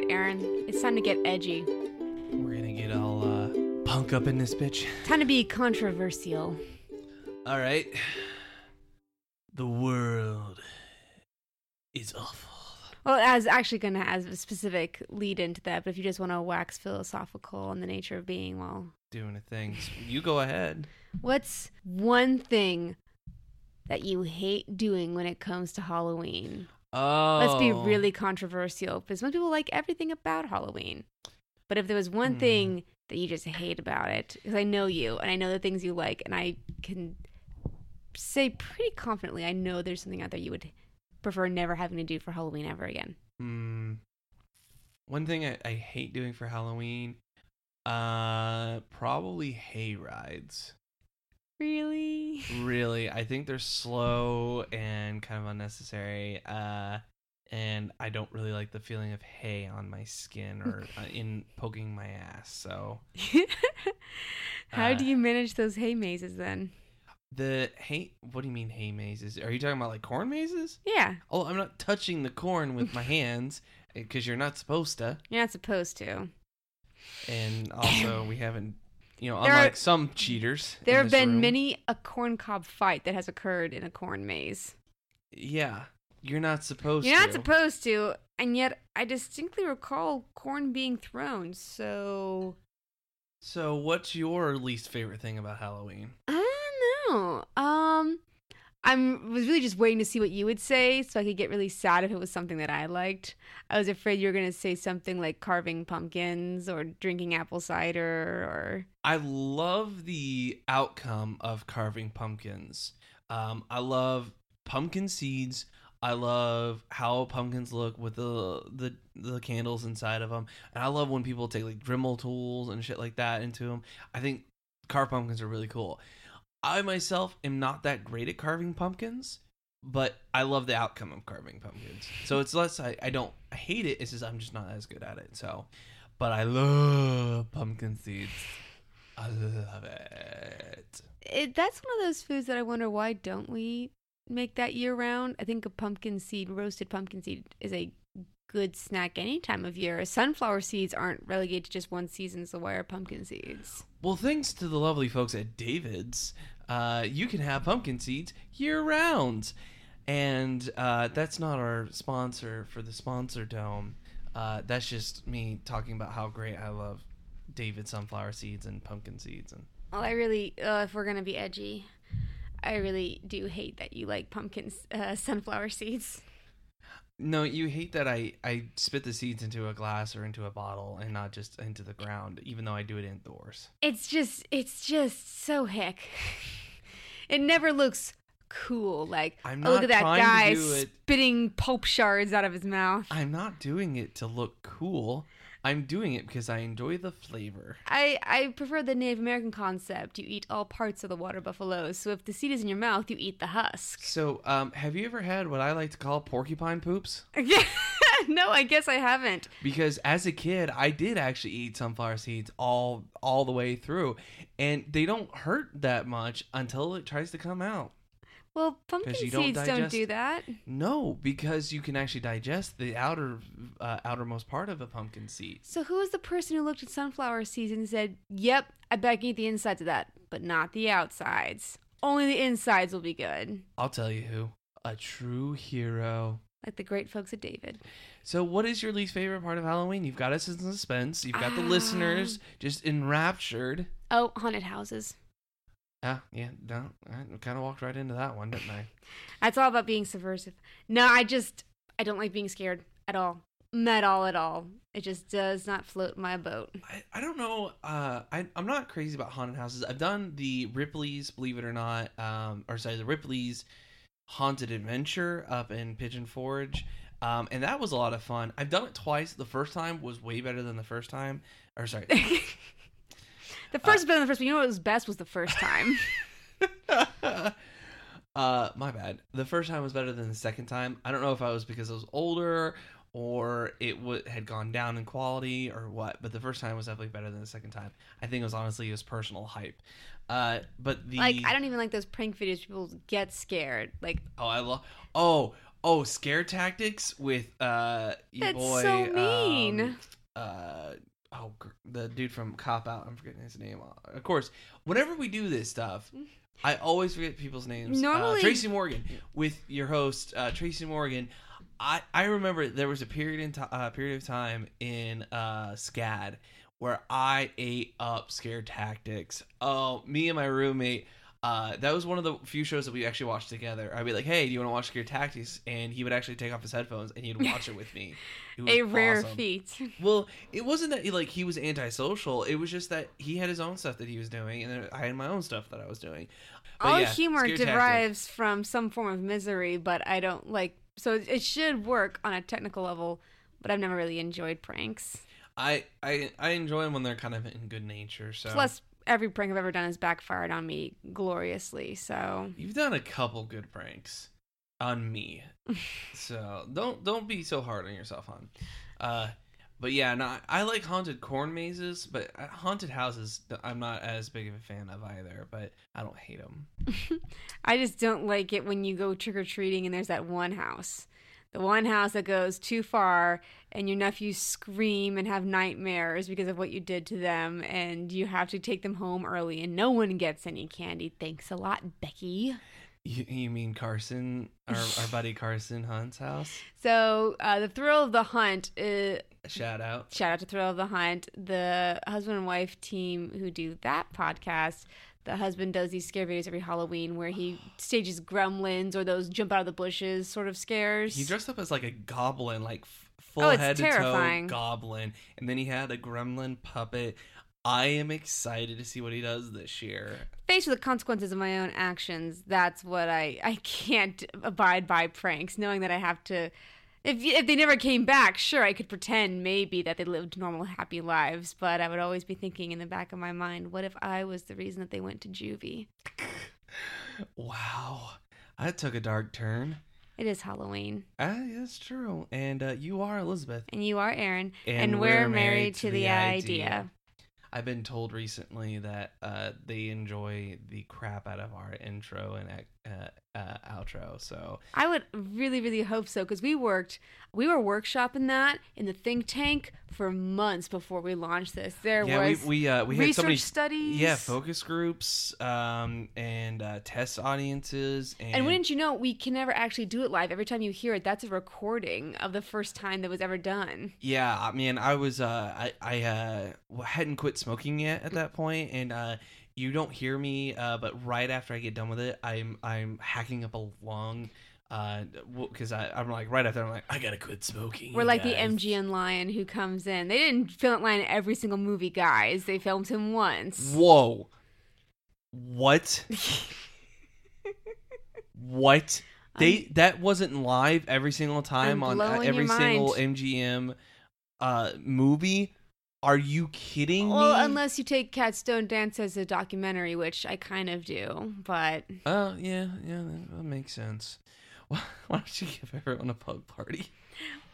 right, Aaron. It's time to get edgy. We're gonna get all uh, punk up in this bitch. Time to be controversial. All right. The world is awful. Well, I was actually going to have a specific lead into that, but if you just want to wax philosophical on the nature of being, well, Doing a thing. You go ahead. what's one thing that you hate doing when it comes to Halloween? Oh. Let's be really controversial because most people like everything about Halloween. But if there was one Hmm. thing that you just hate about it, because I know you and I know the things you like, and I can say pretty confidently, I know there's something out there you would prefer never having to do for Halloween ever again. Hmm. One thing I, I hate doing for Halloween, uh, probably hay rides. Really? Really, I think they're slow and kind of unnecessary. Uh, and I don't really like the feeling of hay on my skin or uh, in poking my ass. So How Uh, do you manage those hay mazes then? the hay. What do you mean hay mazes? Are you talking about like corn mazes? Yeah, Oh, I'm not touching the corn with my hands because you're not supposed to. you're not supposed to. And also, we haven't, you know, There are- unlike some cheaters. There have been room- many a corn cob fight that has occurred in a corn maze. Yeah, you're not supposed to You're to. not supposed to, and yet I distinctly recall corn being thrown. So So, what's your least favorite thing about Halloween? I don't know. Um, I'm was really just waiting to see what you would say, so I could get really sad if it was something that I liked. I was afraid you were gonna say something like carving pumpkins or drinking apple cider or I love the outcome of carving pumpkins. Um, I love pumpkin seeds. I love how pumpkins look with the the the candles inside of them, and I love when people take like Dremel tools and shit like that into them. I think carved pumpkins are really cool. I myself am not that great at carving pumpkins, but I love the outcome of carving pumpkins. So it's less I, I don't hate it. It's just I'm just not as good at it. So, but I love pumpkin seeds. I love it. it, that's one of those foods that I wonder why don't we make that year round? I think a pumpkin seed, roasted pumpkin seed, is a good snack any time of year. Sunflower seeds aren't relegated to just one season, so why are pumpkin seeds? Well, thanks to the lovely folks at David's, uh, you can have pumpkin seeds year round. And uh, that's not our sponsor for the sponsor dome. Uh, that's just me talking about how great I love David sunflower seeds and pumpkin seeds. And Well, I really, uh, if we're gonna be edgy, I really do hate that you like pumpkin uh, sunflower seeds. No, you hate that I I spit the seeds into a glass or into a bottle and not just into the ground, even though I do it indoors. It's just, it's just so hick. It never looks cool. Like, I'm oh, look at that guy spitting pulp shards out of his mouth. I'm not doing it to look cool. I'm doing it because I enjoy the flavor. I, I prefer the Native American concept. You eat all parts of the water buffalo. So if the seed is in your mouth, you eat the husk. So, um, have you ever had what I like to call porcupine poops? no, I guess I haven't. Because as a kid, I did actually eat sunflower seeds all all the way through, and they don't hurt that much until it tries to come out. Well, pumpkin you don't seeds don't do that. No, because you can actually digest the outer uh, outermost part of a pumpkin seed. So who was the person who looked at sunflower seeds and said, "Yep, I bet I can eat the insides of that, but not the outsides. Only the insides will be good." I'll tell you who. A true hero. Like the great folks at David. So, what is your least favorite part of Halloween? You've got us in suspense. You've got the Ah. listeners just enraptured. Oh, haunted houses. Ah, yeah, no, I kind of walked right into that one, didn't I? That's all about being subversive. No, I just I don't like being scared at all. Not at all, at all. It just does not float my boat. I, I don't know. Uh, I, I'm not crazy about haunted houses. I've done the Ripley's, believe it or not, um, or sorry, the Ripley's Haunted Adventure up in Pigeon Forge. Um, and that was a lot of fun. I've done it twice. The first time was way better than the first time. Or sorry, The first was better than the first, you know what was best was the first time. uh, my bad. The first time was better than the second time. I don't know if I was because I was older or it w- had gone down in quality or what, but the first time was definitely better than the second time. I think it was honestly was personal hype. Uh, but the like I don't even like those prank videos. People get scared. Like oh I love oh oh, scare tactics with uh, your That's boy. so mean. um, uh, oh, the dude from Cop Out. I'm forgetting his name. Of course, whenever we do this stuff, I always forget people's names. Normally- uh, Tracy Morgan with your host uh, Tracy Morgan. I, I remember there was a period in uh, period of time in uh, SCAD where I ate up scare tactics. Oh, me and my roommate. Uh, that was one of the few shows that we actually watched together. I'd be like, "Hey, do you want to watch Scare Tactics?" And he would actually take off his headphones and he'd watch it with me. It A rare awesome. feat. Well, it wasn't that like he was antisocial. It was just that he had his own stuff that he was doing, and then I had my own stuff that I was doing. But All yeah, humor tactic. derives from some form of misery, but I don't like. So it should work on a technical level, but I've never really enjoyed pranks. I, I I enjoy them when they're kind of in good nature. So Plus, every prank I've ever done has backfired on me gloriously. So you've done a couple good pranks on me, so don't don't be so hard on yourself, hon. Uh, but yeah, no, I- like haunted corn mazes, but uh, haunted houses I'm not as big of a fan of either. But I don't hate them. I just don't like it when you go trick or treating and there's that one house. The one house that goes too far and your nephews scream and have nightmares because of what you did to them and you have to take them home early and no one gets any candy. Thanks a lot, Becky. You, you mean Carson, our, our buddy Carson Hunt's house? So, uh, the thrill of the hunt, uh, Shout out. shout out to Thrill of the Hunt, the husband and wife team who do that podcast. The husband does these scare videos every Halloween where he stages gremlins or those jump out of the bushes sort of scares. He dressed up as like a goblin, like oh, full Oh, head to toe goblin, and then he had a gremlin puppet. I am excited to see what he does this year. faced with the consequences of my own actions, that's what I I can't abide by pranks, knowing that I have to. If if they never came back, sure, I could pretend maybe that they lived normal, happy lives, but I would always be thinking in the back of my mind, what if I was the reason that they went to juvie? Wow, that took a dark turn. It is Halloween, Ah, that's true. And uh, you are Elizabeth, and you are Aaron, and, we're, married, to the, idea. I've been told recently that uh, they enjoy the crap out of our intro and uh, uh, outro. So I would really, really hope so because we worked, we were workshopping that in the think tank for months before we launched this. There yeah, was we we uh, we had research so many studies. yeah focus groups um and uh, test audiences and, And wouldn't you know, we can never actually do it live. Every time you hear it, that's a recording of the first time that was ever done. yeah I mean I was uh I I uh hadn't quit smoking yet at that point and uh you don't hear me uh but right after I get done with it I'm I'm hacking up a lung uh because I I'm like right after I'm like I gotta quit smoking We're like the. MGM lion who comes in. They didn't film lion in every single movie, guys. They filmed him once. whoa what what they that wasn't live every single time I'm on uh, every single. MGM uh movie. Are you kidding Well, me? unless you take Cats Don't Dance as a documentary, which I kind of do, but Oh yeah, yeah, that, that makes sense. Why why don't you give everyone a pug party?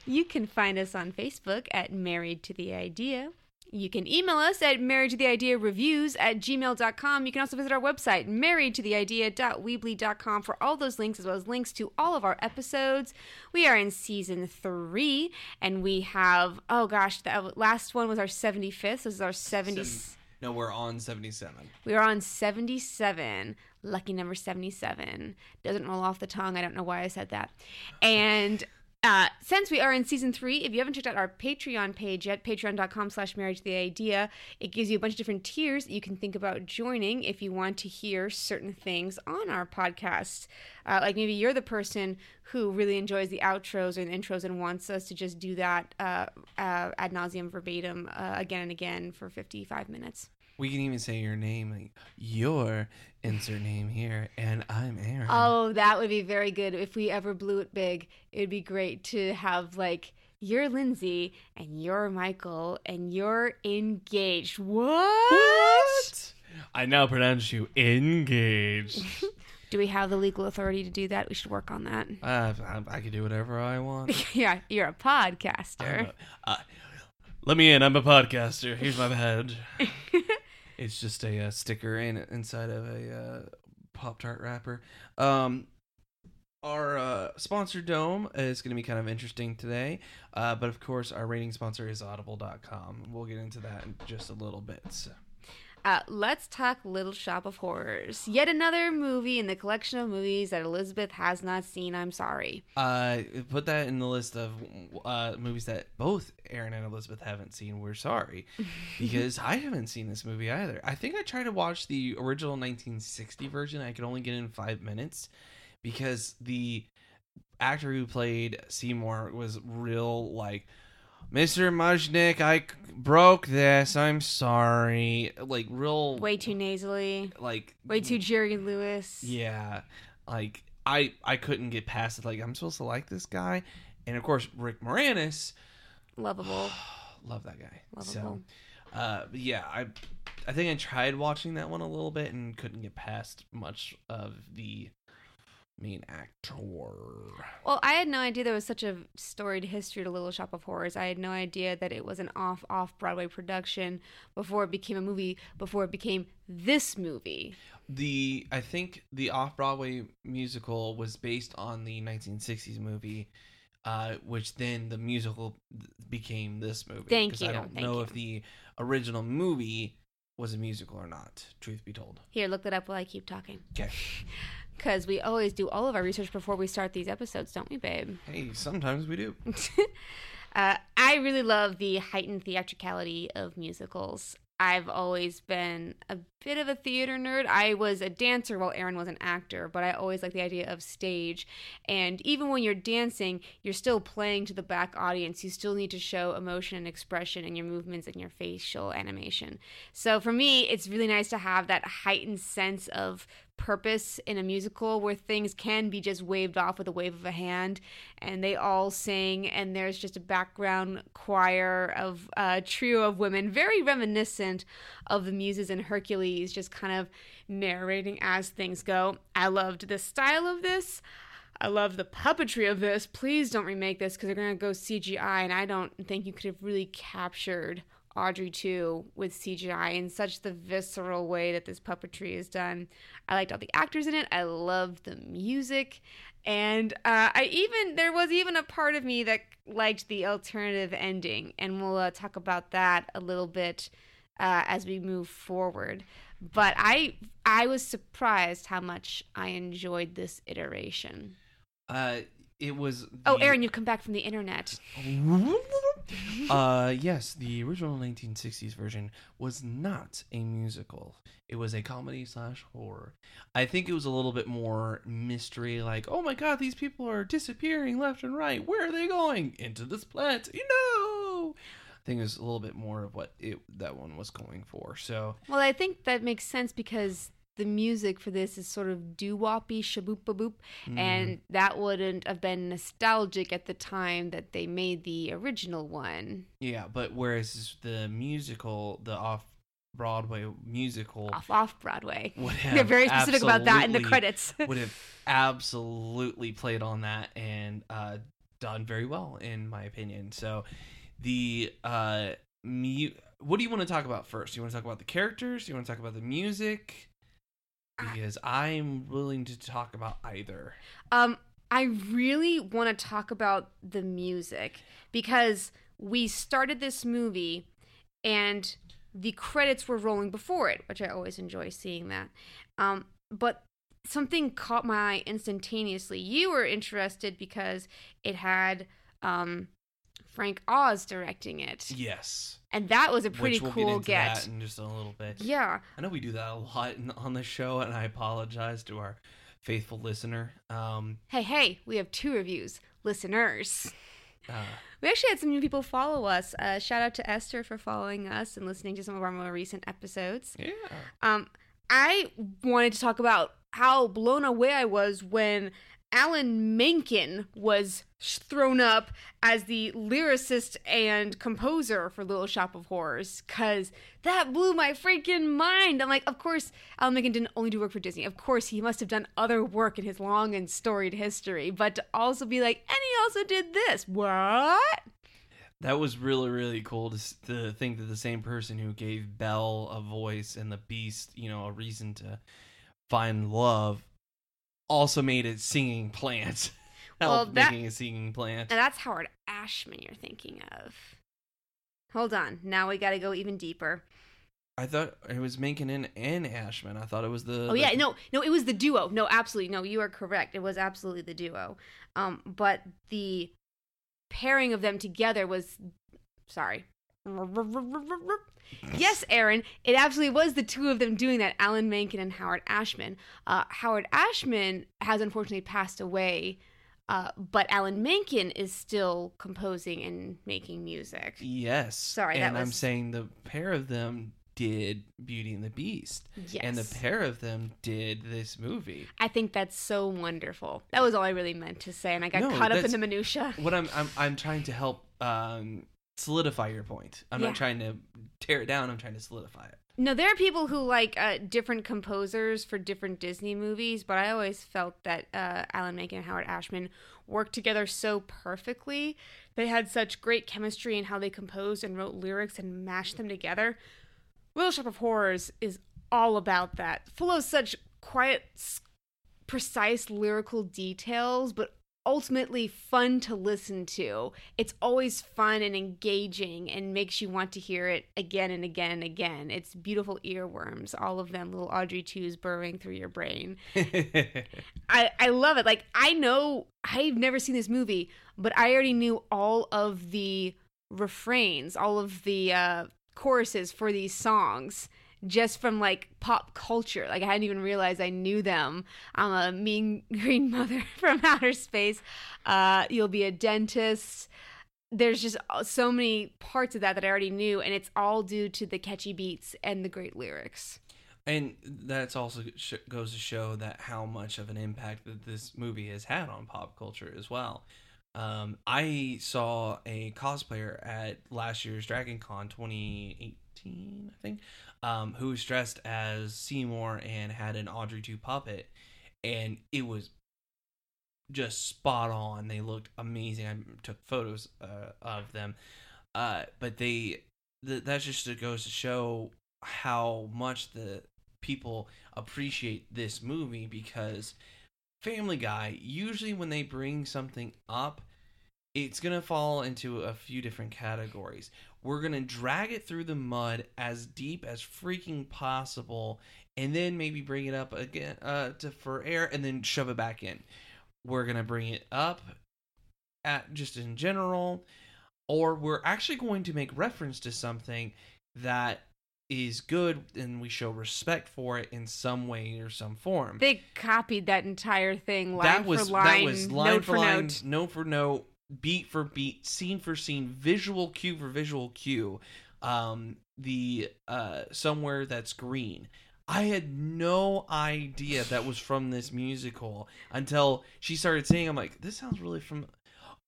You can find us on Facebook at Married to the Idea. You can email us at married to the idea reviews at gmail.com. You can also visit our website, married to the idea.weebly.com, for all those links as well as links to all of our episodes. We are in season three, and we have, oh gosh, the last one was our 75th. This is our 70. Seven- No, we're on seventy-seven. We are on 77. Lucky number 77. Doesn't roll off the tongue. I don't know why I said that. And uh, since we are in season three, if you haven't checked out our Patreon page yet, patreon.com slash marriage the idea, it gives you a bunch of different tiers that you can think about joining if you want to hear certain things on our podcast. Uh, like maybe you're the person who really enjoys the outros and intros and wants us to just do that uh, uh, ad nauseum verbatim uh, again and again for 55 minutes. We can even say your name, like your insert name here, and I'm Aaron. Oh, that would be very good if we ever blew it big. It would be great to have like you're Lindsay and you're Michael and you're engaged. What? what? I now pronounce you engaged. Do we have the legal authority to do that? We should work on that. uh, I, I can do whatever I want. yeah, you're a podcaster. A- uh, let me in. I'm a podcaster. Here's my badge. it's just a uh, sticker in inside of a uh, Pop Tart wrapper. Um, our uh, sponsor dome is going to be kind of interesting today uh, but of course our rating sponsor is audible.com we'll get into that in just a little bit so. Uh, let's talk Little Shop of Horrors. Yet another movie in the collection of movies that Elizabeth has not seen. I'm sorry. Uh, put that in the list of uh, movies that both Aaron and Elizabeth haven't seen. We're sorry because I haven't seen this movie either. I think I tried to watch the original 1960 version. I could only get in five minutes because the actor who played Seymour was real like Mr. Mushnik, I broke this. I'm sorry. Like real Way too nasally. like Way too Jerry Lewis. yeah. Like I I couldn't get past it like I'm supposed to like this guy. And of course Rick Moranis, Lovable. love that guy. Lovable. So uh yeah, I I think I tried watching that one a little bit and couldn't get past much of the main actor. Well, I had no idea there was such a storied history to Little Shop of Horrors. I had no idea that it was an off off Broadway production before it became a movie, before it became this movie. The I think the off Broadway musical was based on the 1960s movie, uh, which then the musical became this movie. Thank 'Cause you, I don't thank know you. if the original movie was a musical or not. Truth be told. Here, look that up while I keep talking. Okay. Because we always do all of our research before we start these episodes, don't we, babe? Hey, sometimes we do. uh, I really love the heightened theatricality of musicals. I've always been a bit of a theater nerd. I was a dancer while Aaron was an actor, but I always like the idea of stage. And even when you're dancing, you're still playing to the back audience. You still need to show emotion and expression in your movements and your facial animation. So for me, it's really nice to have that heightened sense of purpose in a musical where things can be just waved off with a wave of a hand and they all sing and there's just a background choir of a trio of women very reminiscent of the muses in hercules just kind of narrating as things go i loved the style of this I love the puppetry of this. Please don't remake this because they're going to go CGI, and I don't think you could have really captured Audrey 2 with CGI in such the visceral way that this puppetry is done. I liked all the actors in it. I loved the music. And uh, I even, there was even a part of me that liked the alternative ending. And we'll uh, talk about that a little bit uh, as we move forward. But I, I was surprised how much I enjoyed this iteration. Uh, it was. Oh, Aaron, you've come back from the internet. uh, yes, the original 1960s version was not a musical. It was a comedy slash horror. I think it was a little bit more mystery, like, oh my god, these people are disappearing left and right. Where are they going? Into this plant? You know. I think it was a little bit more of what it that one was going for. So Well, I think that makes sense because the music for this is sort of doo woppy, shaboop boop, mm, and that wouldn't have been nostalgic at the time that they made the original one. yeah, but whereas the musical, the off Broadway musical, Off off Broadway. They're very specific about that in the credits. would have absolutely played on that and uh, done very well in my opinion. So the uh, mu- what do you want to talk about first? Do you want to talk about the characters? Do you want to talk about the music? Because I'm willing to talk about either. Um, I really want to talk about the music because we started this movie and the credits were rolling before it, which I always enjoy seeing that. Um, but something caught my eye instantaneously. You were interested because it had um, Frank Oz directing it, Yes, and that was a pretty which we'll cool get get. that in just a little bit. Yeah, I know we do that a lot in, on the show, and I apologize to our faithful listener. Um, hey, hey, we have two reviews, listeners. uh, We actually had some new people follow us. Uh, shout out to Esther for following us and listening to some of our more recent episodes. yeah. Um, I wanted to talk about how blown away I was when Alan Menken was thrown up as the lyricist and composer for Little Shop of Horrors, because that blew my freaking mind. I'm like, of course, Alan Menken didn't only do work for Disney. Of course, he must have done other work in his long and storied history, but to also be like, and he also did this. What? That was really really cool to to think that the same person who gave Belle a voice and the Beast, you know, a reason to find love, also made it singing plant. Well, Help that- making a singing plant. And that's Howard Ashman you're thinking of. Hold on. Now we got to go even deeper. I thought it was Menken and, and Ashman. I thought it was the. Oh the- yeah, no, no, it was the duo. No, absolutely, no, you are correct. It was absolutely the duo. Um, but the pairing of them together was, sorry. Yes, Aaron, it absolutely was the two of them doing that. Alan Menken and Howard Ashman. Uh, Howard Ashman has unfortunately passed away, uh, but Alan Menken is still composing and making music. Yes. Sorry, and I'm saying the pair of them did Beauty and the Beast, Yes, and the pair of them did this movie. I think that's so wonderful. That was all I really meant to say, and I got No, caught up in the minutia. What I'm I'm I'm trying to help um, solidify your point. I'm Yeah. not trying to tear it down. I'm trying to solidify it. No, there are people who like uh, different composers for different Disney movies, but I always felt that uh, Alan Menken and Howard Ashman worked together so perfectly. They had such great chemistry in how they composed and wrote lyrics and mashed them together. Little Shop of Horrors is all about that, full of such quiet, precise lyrical details, but ultimately fun to listen to. It's always fun and engaging and makes you want to hear it again and again and again. It's beautiful earworms, all of them, little Audrey 2s burrowing through your brain. I, I love it. Like, I know I've never seen this movie, but I already knew all of the refrains, all of the uh, choruses for these songs just from like pop culture. Like I hadn't even realized I knew them. I'm a mean green mother from outer space. Uh, you'll be a dentist. There's just so many parts of that that I already knew, and it's all due to the catchy beats and the great lyrics. and that's also goes to show that how much of an impact that this movie has had on pop culture as well. Um, I saw a cosplayer at last year's Dragon Con 2018, I think, um, who was dressed as Seymour and had an Audrey 2 puppet, and it was just spot on. They looked amazing. I took photos uh, of them, uh, but they th- that just goes to show how much the people appreciate this movie because Family Guy usually when they bring something up it's to fall into a few different categories. We're going to drag it through the mud as deep as freaking possible and then maybe bring it up again uh, to for air and then shove it back in. We're going to bring it up at just in general or we're actually going to make reference to something that is good and we show respect for it in some way or some form. They copied that entire thing line that was for line, that was line note for, for line, note. note for note, beat for beat, scene for scene, visual cue for visual cue. Um, the uh, somewhere that's green. I had no idea that was from this musical until she started singing. I'm like, this sounds really from.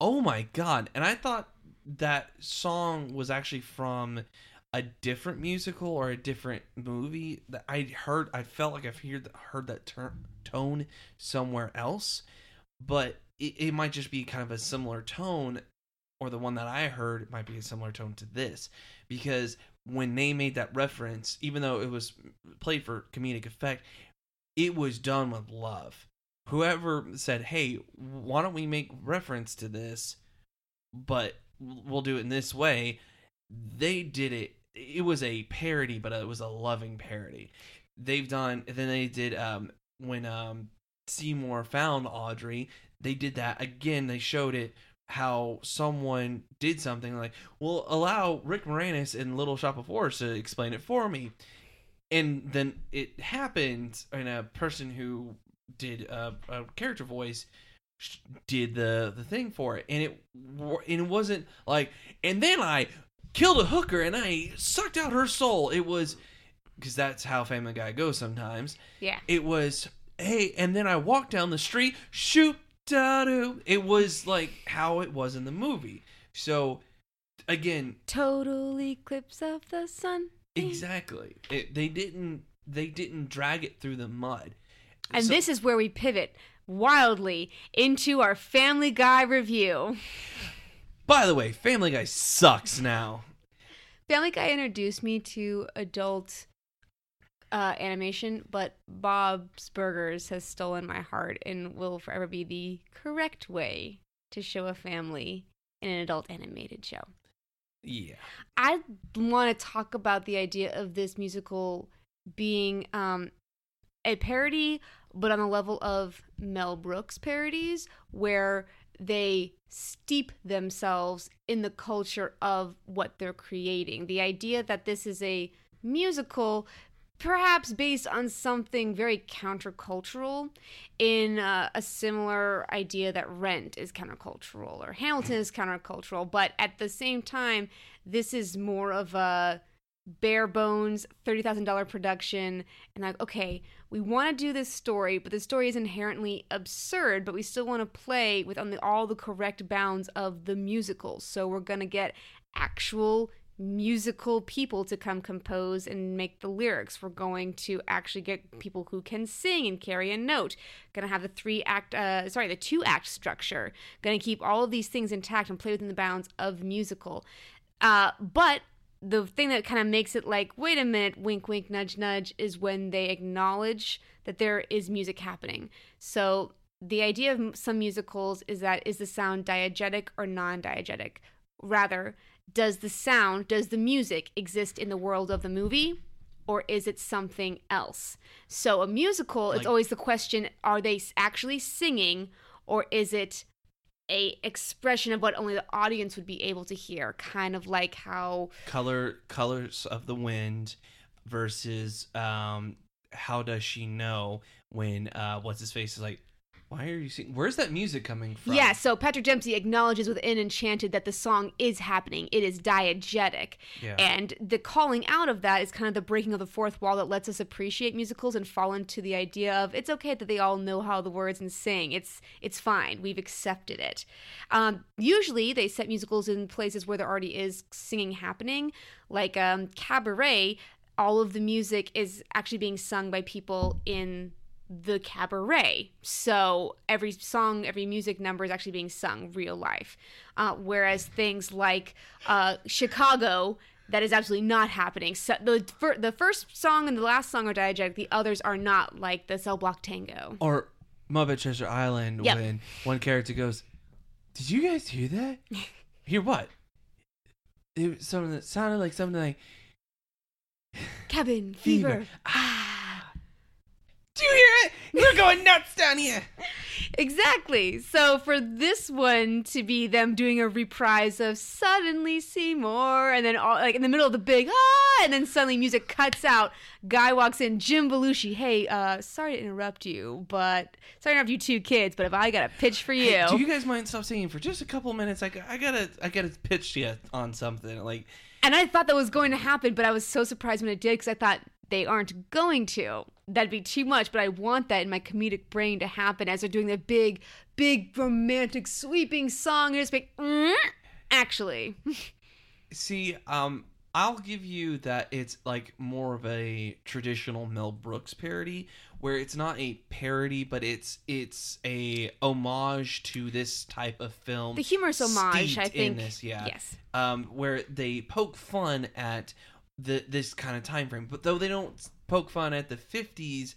Oh my god! And I thought that song was actually from a different musical or a different movie that I heard. I felt like I've heard heard that ter- tone somewhere else, but it, it might just be kind of a similar tone, or the one that I heard might be a similar tone to this, because when they made that reference, even though it was played for comedic effect, it was done with love. Whoever said, "Hey, why don't we make reference to this, but we'll do it in this way," they did it. It was a parody, but it was a loving parody. They've done. Then they did um, when um, Seymour found Audrey. They did that again. They showed it how someone did something like, "Well, allow Rick Moranis in Little Shop of Horrors to explain it for me," and then it happened, and a person who did a, a character voice did the the thing for it, and it and it wasn't like, and then I killed a hooker and I sucked out her soul. It was because that's how Family Guy goes sometimes. Yeah. It was hey, and then I walked down the street, shoot da doo. It was like how it was in the movie. So again, Total eclipse of the sun. exactly. It, they didn't they didn't drag it through the mud. And So- this is where we pivot wildly into our Family Guy review. By the way, Family Guy sucks now. Family Guy introduced me to adult uh, animation, but Bob's Burgers has stolen my heart and will forever be the correct way to show a family in an adult animated show. Yeah. I want to talk about the idea of this musical being um, a parody, but on the level of Mel Brooks parodies, where they steep themselves in the culture of what they're creating. The idea that this is a musical perhaps based on something very countercultural in uh, a similar idea that Rent is countercultural or Hamilton is countercultural, but at the same time, this is more of a bare bones $30,000 production. And like okay we want to do this story but the story is inherently absurd but we still want to play with on the, all the correct bounds of the musical. So we're going to get actual musical people to come compose and make the lyrics. We're going to actually get people who can sing and carry a note. Going to have the three act, uh, sorry, the two act structure. Going to keep all of these things intact and play within the bounds of musical. Uh, but the thing that kind of makes it like, wait a minute, wink, wink, nudge, nudge, is when they acknowledge that there is music happening. So the idea of some musicals is that is the sound diegetic or non diegetic? Rather, does the sound, does the music exist in the world of the movie? Or is it something else? So, a musical, Like- it's always the question are they actually singing or is it a expression of what only the audience would be able to hear? Kind of like how Color colors of the wind versus um how does she know when uh what's his face is like why are you seeing? where's that music coming from? Yeah, so Patrick Dempsey acknowledges within Enchanted that the song is happening. It is diegetic. Yeah. And the calling out of that is kind of the breaking of the fourth wall that lets us appreciate musicals and fall into the idea of it's okay that they all know how the words and sing. It's it's fine. We've accepted it. Um, usually they set musicals in places where there already is singing happening, like um, Cabaret. All of the music is actually being sung by people in the cabaret. So every song, every music number is actually being sung real life. Uh, whereas things like uh, Chicago, that is absolutely not happening. So the fir- the first song and the last song are diegetic. The others are not, like the Cell Block Tango. or Muppet Treasure Island Yep. when one character goes, "Did you guys hear that? hear what? It was something that sounded like something like Cabin fever. fever. Ah. Do you hear it? We're going nuts down here. Exactly. So for this one to be them doing a reprise of "Suddenly Seymour," and then all like in the middle of the big ah, and then suddenly music cuts out. Guy walks in, Jim Belushi. Hey, uh, sorry to interrupt you, but sorry to interrupt you two kids, but if I got a pitch for you, Hey, do you guys mind stop singing for just a couple minutes? I, got- I gotta I gotta pitch you on something. Like and I thought that was going to happen, but I was so surprised when it did because I thought they aren't going to. That'd be too much, but I want that in my comedic brain to happen as they're doing the big, big romantic sweeping song and just like, "Mm," actually. See, um, I'll give you that it's like more of a traditional Mel Brooks parody, where it's not a parody, but it's it's a homage to this type of film. The humorous homage, I think. In this, yeah. Yes. Um, where they poke fun at the this kind of time frame, but though they don't poke fun at the fifties,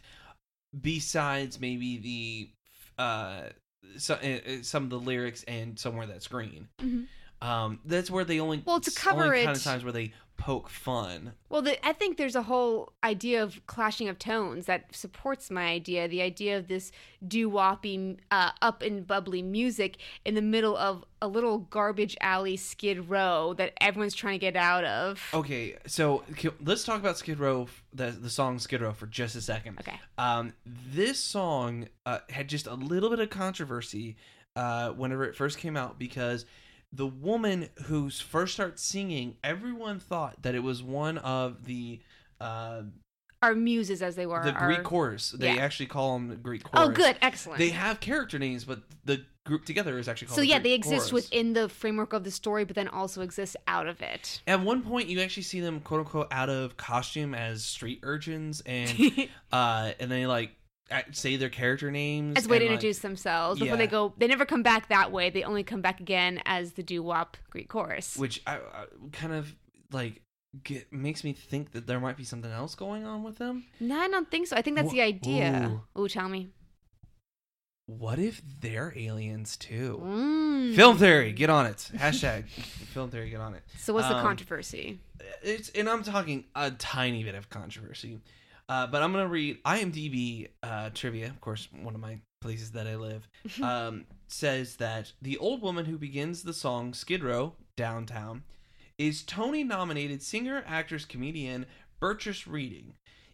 besides maybe the uh, so, uh, some of the lyrics and somewhere that's green. Mhm. Um, that's where they only Well, to it's cover it- kind of times where they poke fun. Well, the, I think there's a whole idea of clashing of tones that supports my idea. The idea of this doo-woppy, uh, up and bubbly music in the middle of a little garbage alley skid row that everyone's trying to get out of. Okay, so let's talk about Skid Row, the the song Skid Row, for just a second. Okay. Um, this song uh, had just a little bit of controversy uh, whenever it first came out because the woman who first starts singing, everyone thought that it was one of the uh, Our muses, as they were. the our- Greek chorus. They yeah. actually call them the Greek chorus. Oh, good, excellent. They have character names, but the group together is actually called. so yeah, Greek they exist chorus. within the framework of the story, but then also exist out of it. At one point, you actually see them quote unquote out of costume as street urchins, and uh, and they like say their character names as a way to like- introduce themselves before Yeah. they go. They never come back that way. They only come back again as the doo wop Greek chorus. which I, I kind of like get makes me think that there might be something else going on with them. No, I don't think so. I think that's Wha- the idea. Ooh, tell me. What if they're aliens too? Mm. Film theory, get on it. Hashtag film theory, get on it. So what's the Um, controversy? It's and I'm talking a tiny bit of controversy, uh, but I'm gonna read IMDb uh, trivia. Of course, one of my places that I live um, says that the old woman who begins the song Skid Row Downtown is Tony nominated singer, actress, comedian Bertice Reading.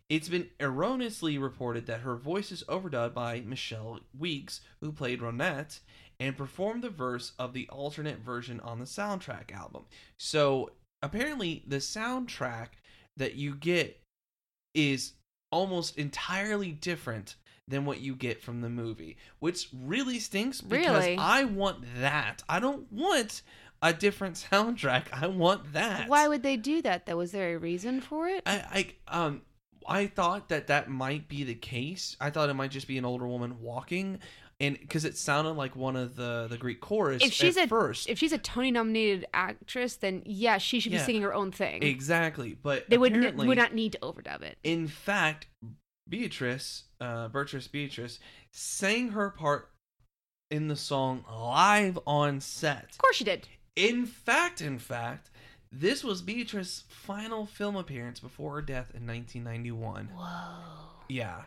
It's been erroneously reported that her voice is overdubbed by Michelle Weeks, who played Ronette and performed the verse of the alternate version on the soundtrack album. So apparently, the soundtrack that you get is almost entirely different than what you get from the movie, which really stinks because Really? I want that. I don't want a different soundtrack. I want that. Why would they do that though? Was there a reason for it? I, I um I thought that that might be the case. I thought it might just be an older woman walking, and because it sounded like one of the the Greek chorus if she's at a first. if she's a Tony nominated actress, then yeah, she should Yeah. be singing her own thing. exactly, but They would n- would not need to overdub it. In fact, Beatrice, uh, Bertice Beatrice, sang her part in the song live on set. Of course she did. In fact, in fact, this was Beatrice's final film appearance before her death in 1991. Whoa. Yeah.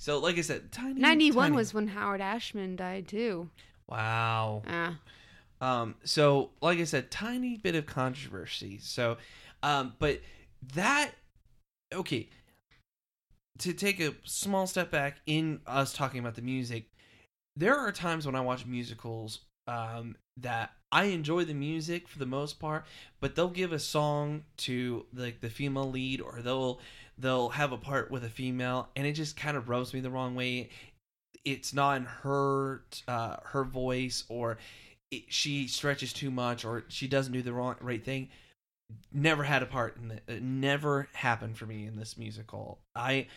So, like I said, tiny. Ninety one tiny- was when Howard Ashman died too. Wow. Ah. Um. So, like I said, tiny bit of controversy. So, um. But that, okay. To take a small step back in us talking about the music, there are times when I watch musicals, um, that I enjoy the music for the most part, but they'll give a song to like the female lead, or they'll they'll have a part with a female, and it just kind of rubs me the wrong way. It's not in her uh, her voice, or it, she stretches too much, or she doesn't do the wrong right thing. Never had a part in it. It never happened for me in this musical. I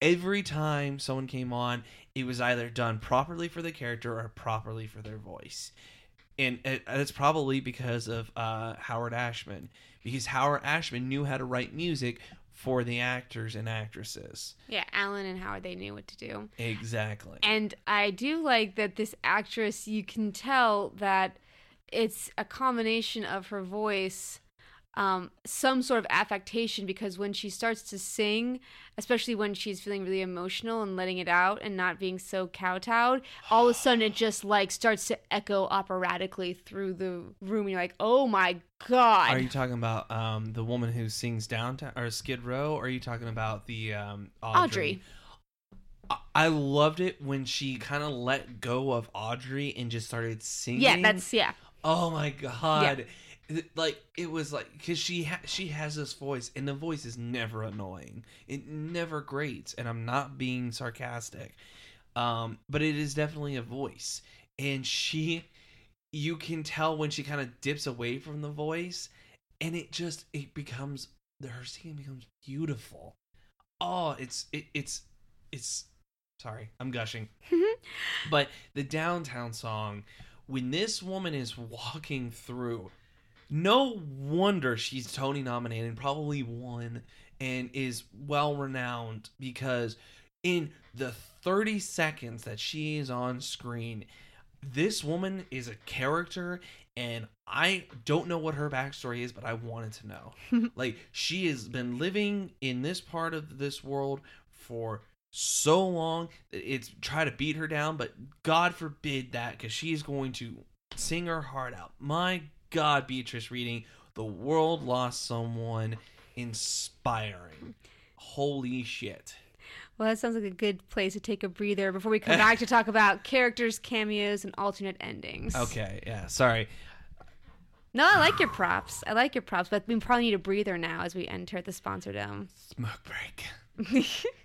every time someone came on, it was either done properly for the character or properly for their voice. And it, it's probably because of uh, Howard Ashman, because Howard Ashman knew how to write music for the actors and actresses. Yeah, Alan and Howard they knew what to do. Exactly. And I do like that this actress, you can tell that it's a combination of her voice, um, some sort of affectation, because when she starts to sing, especially when she's feeling really emotional and letting it out and not being so kowtowed, all of a sudden it just like starts to echo operatically through the room. And you're like, oh my God. Are you talking about um, the woman who sings downtown or Skid Row? Or are you talking about the um, Audrey. I- I loved it when she kind of let go of Audrey and just started singing. Yeah, that's, yeah. Oh my god! It- Like it was like because she ha- she has this voice and the voice is never annoying. It never grates, and I'm not being sarcastic. Um, but it is definitely a voice, and she, you can tell when she kind of dips away from the voice, and it just it becomes the her singing becomes beautiful. Oh, it's it, it's it's sorry, I'm gushing. But the downtown song, when this woman is walking through, no wonder she's Tony nominated probably won and is well renowned because in the 30 seconds that she is on screen, this woman is a character and I don't know what her backstory is, but I wanted to know. like she has been living in this part of this world for so long that it's try to beat her down, but God forbid that because she is going to sing her heart out. My God, Beatrice Reading, the world lost someone inspiring. Holy shit. Well, that sounds like a good place to take a breather before we come back to talk about characters, cameos, and alternate endings. Okay, yeah, sorry. No, I like your props. I like your props, but we probably need a breather now as we enter the sponsor dome. Smoke break.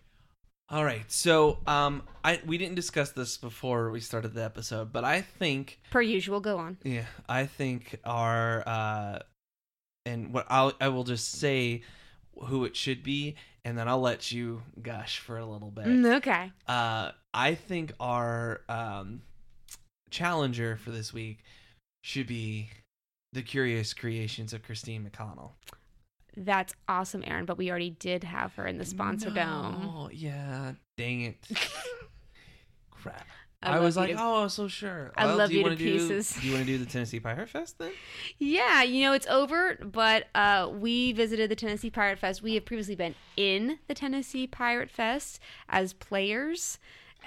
All right, so um, I we didn't discuss this before we started the episode, but I think per usual, go on. Yeah, I think our uh and what I'll I will just say who it should be and then I'll let you gush for a little bit. Mm, okay. Uh I think our um challenger for this week should be the curious creations of Christine McConnell. That's awesome, Aaron. But we already did have her in the sponsor dome. Oh yeah, dang it. Crap. I I, was like, to- oh, so sure. I Well, love do you you to wanna do, pieces. Do you want to do the Tennessee Pirate Fest then? Yeah, you know, it's over, but uh, we visited the Tennessee Pirate Fest. We have previously been in the Tennessee Pirate Fest as players.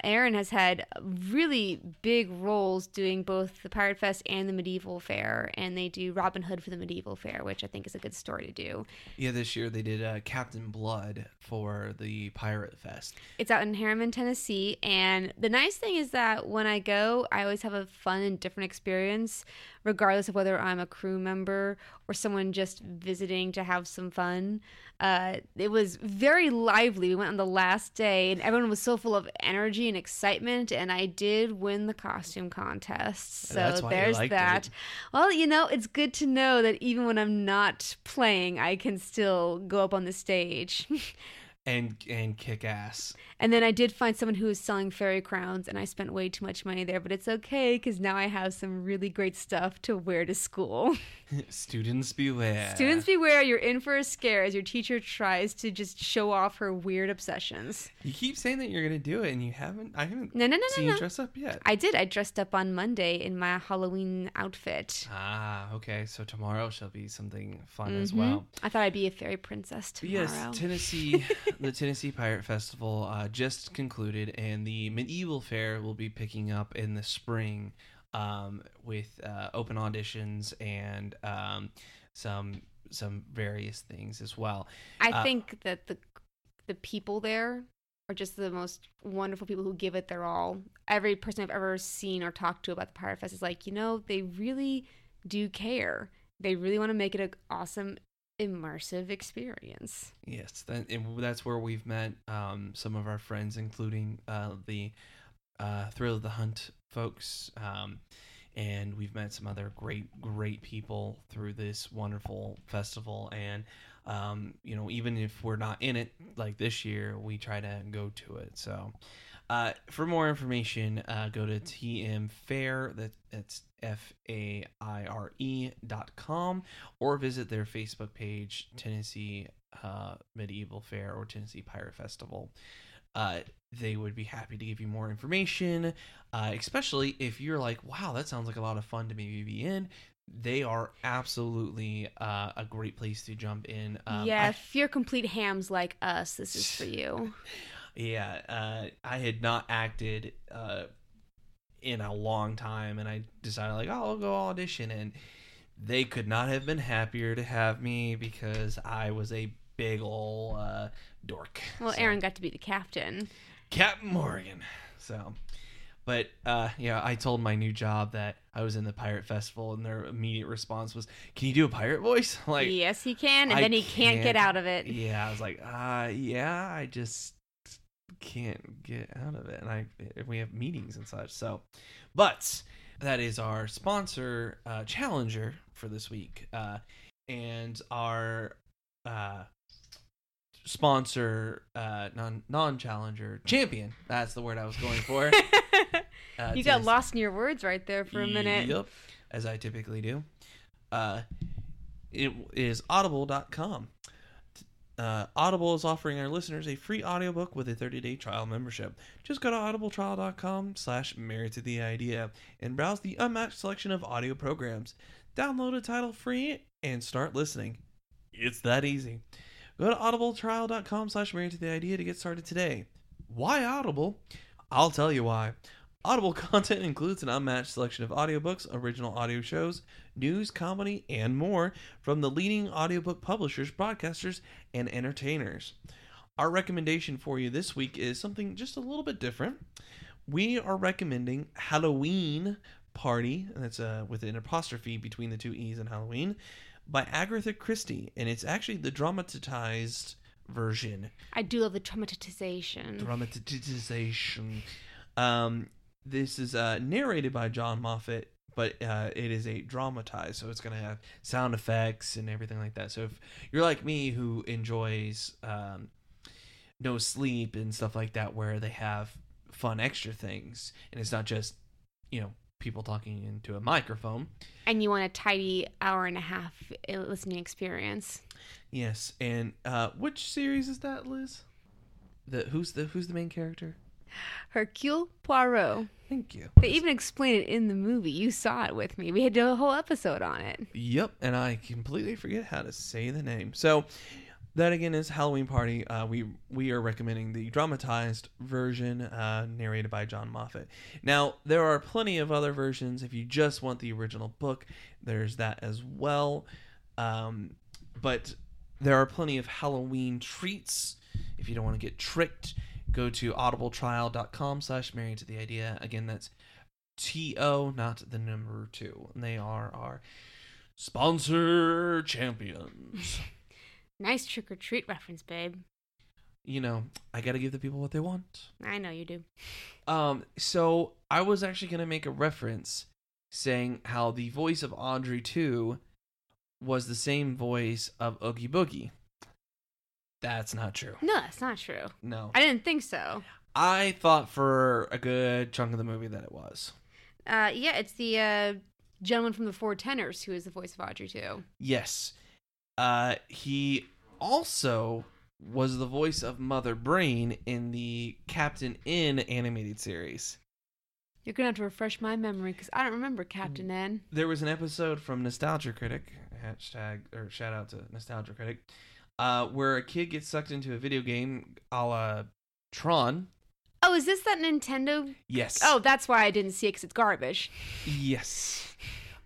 Aaron has had really big roles doing both the Pirate Fest and the Medieval Fair, and they do Robin Hood for the Medieval Fair, which I think is a good story to do. Yeah, this year they did uh, Captain Blood for the Pirate Fest. It's out in Harriman, Tennessee, and the nice thing is that when I go, I always have a fun and different experience, regardless of whether I'm a crew member or someone just visiting to have some fun. Uh, it was very lively. We went on the last day, and everyone was so full of energy and excitement. And I did win the costume contest, so That's why you there's that. it. Well, you know, it's good to know that even when I'm not playing, I can still go up on the stage. And and kick ass. And then I did find someone who was selling fairy crowns, and I spent way too much money there, but it's okay because now I have some really great stuff to wear to school. Students beware. Students beware, you're in for a scare as your teacher tries to just show off her weird obsessions. You keep saying that you're gonna do it, and you haven't. I haven't No, no, no, seen no, you no. dress up yet. I did. I dressed up on Monday in my Halloween outfit. Ah, okay. So tomorrow shall be something fun as Mhm. well. I thought I'd be a fairy princess But tomorrow. yes, Tennessee, the Tennessee Pirate Festival uh, just concluded, and the Medieval Fair will be picking up in the spring um, with uh, open auditions and um, some some various things as well. I uh, think that the the people there are just the most wonderful people who give it their all. Every person I've ever seen or talked to about the Pirate Fest is like, you know, they really do care. They really want to make it an awesome, immersive experience. Yes, that, that's where we've met um, some of our friends, including uh, the uh, Thrill of the Hunt folks. Um, and we've met some other great, great people through this wonderful festival. And, um, you know, even if we're not in it like this year, we try to go to it. So, uh, for more information, uh, go to TM Fair. That, that's F A I R E dot com, or visit their Facebook page, Tennessee uh, Medieval Fair or Tennessee Pirate Festival. Uh, they would be happy to give you more information, uh, especially if you're like, wow, that sounds like a lot of fun to maybe be in. They are absolutely uh, a great place to jump in. Um, yeah, I- if you're complete hams like us, this is for you. yeah, uh, I had not acted uh, in a long time, and I decided like, oh, I'll go audition, and they could not have been happier to have me because I was a big ol' uh, dork. Well, So- Aaron got to be the captain. Captain Morgan. So, but uh, yeah, I told my new job that I was in the pirate festival, and their immediate response was, "Can you do a pirate voice?" Like, yes, he can, and I then he can't, get can't- out of it. yeah, I was like, uh, yeah, I just can't get out of it, and I we have meetings and such. So, but that is our sponsor, uh, Challenger, for this week, uh, and our uh, sponsor, uh, non non Challenger champion. That's the word I was going for. Uh, you got lost in your words right there for a minute. Yep, as I typically do. Uh, it is audible.com. Uh, Audible is offering our listeners a free audiobook with a 30-day trial membership. Just go to audibletrial.com slash married to the idea and browse the unmatched selection of audio programs. Download a title free and start listening. It's that easy. Go to audibletrial.com slash married to the idea to get started today. Why Audible? I'll tell you why. Audible content includes an unmatched selection of audiobooks, original audio shows, news, comedy, and more from the leading audiobook publishers, broadcasters, and entertainers. Our recommendation for you this week is something just a little bit different. We are recommending Halloween Party, and that's uh, with an apostrophe between the two E's and Halloween, by Agatha Christie, and it's actually the dramatized version I do love the traumatization. dramatization. Um, this is uh, narrated by John Moffatt, but uh, it is a dramatized, so it's gonna have sound effects and everything like that. So if you're like me, who enjoys um, no sleep and stuff like that, where they have fun extra things, and it's not just you know people talking into a microphone. And you want a tidy hour and a half uh, listening experience. Yes, and uh, which series is that, Liz? The who's the who's the main character? Hercule Poirot. Thank you. They even explain it in the movie. You saw it with me. We had a whole episode on it. Yep, and I completely forget how to say the name. So that again is Halloween Party. Uh, we we are recommending the dramatized version, uh, narrated by John Moffatt. Now there are plenty of other versions. If you just want the original book, there's that as well. Um, but there are plenty of Halloween treats. If you don't want to get tricked, go to audibletrial.com slash married to the idea. Again, that's T-O, not the number two. And they are our sponsor champions. Nice trick or treat reference, babe. you know, I got to give the people what they want. I know you do. Um, so I was actually going to make a reference saying how the voice of Audrey 2 was the same voice of Oogie Boogie. That's not true. No, that's not true. No. I didn't think so. I thought for a good chunk of the movie that it was. Uh, yeah, it's the uh, gentleman from the Four Tenors who is the voice of Audrey 2. Yes. Uh, he also was the voice of Mother Brain in the Captain N animated series. You're gonna have to refresh my memory because I don't remember Captain N. There was an episode from Nostalgia Critic, hashtag or shout out to Nostalgia Critic, uh, where a kid gets sucked into a video game a la Tron. Oh, is this that Nintendo? Yes. Oh, that's why I didn't see it because it's garbage. yes.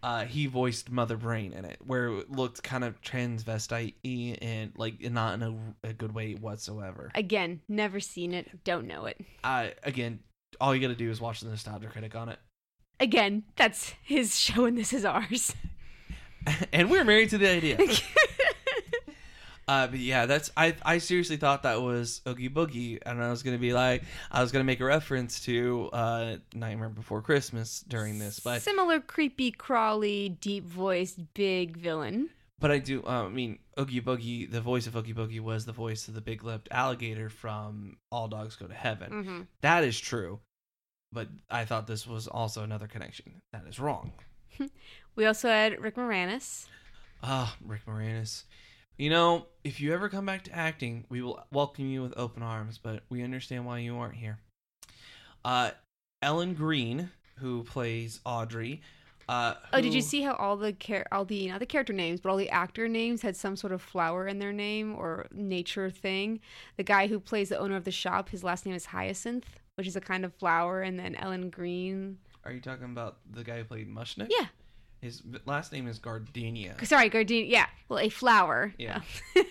Uh, he voiced Mother Brain in it, where it looked kind of transvestite and like not in a, a good way whatsoever. Again, never seen it, don't know it. Uh, again, all you got to do is watch the Nostalgia Critic on it. Again, that's his show and this is ours. and we're married to the idea. Uh, but yeah, that's I. I seriously thought that was Oogie Boogie, and I was gonna be like, I was gonna make a reference to uh, Nightmare Before Christmas during this, but Similar creepy, crawly, deep voiced, big villain. but I do. Uh, I mean, Oogie Boogie, the voice of Oogie Boogie was the voice of the big lipped alligator from All Dogs Go to Heaven. hmm That is true, but I thought this was also another connection. That is wrong. We also had Rick Moranis. Ah, Rick Moranis. You know, if you ever come back to acting, we will welcome you with open arms, but we understand why you aren't here. Uh, Ellen Greene, who plays Audrey. Uh, Oh, did you see how all the char- all the not the character names, but all the actor names had some sort of flower in their name or nature thing? The guy who plays the owner of the shop, his last name is Hyacinth, which is a kind of flower, and then Ellen Greene. Are you talking about the guy who played Mushnik? Yeah, His last name is Gardenia. sorry, Gardenia. Yeah, well, a flower. Yeah.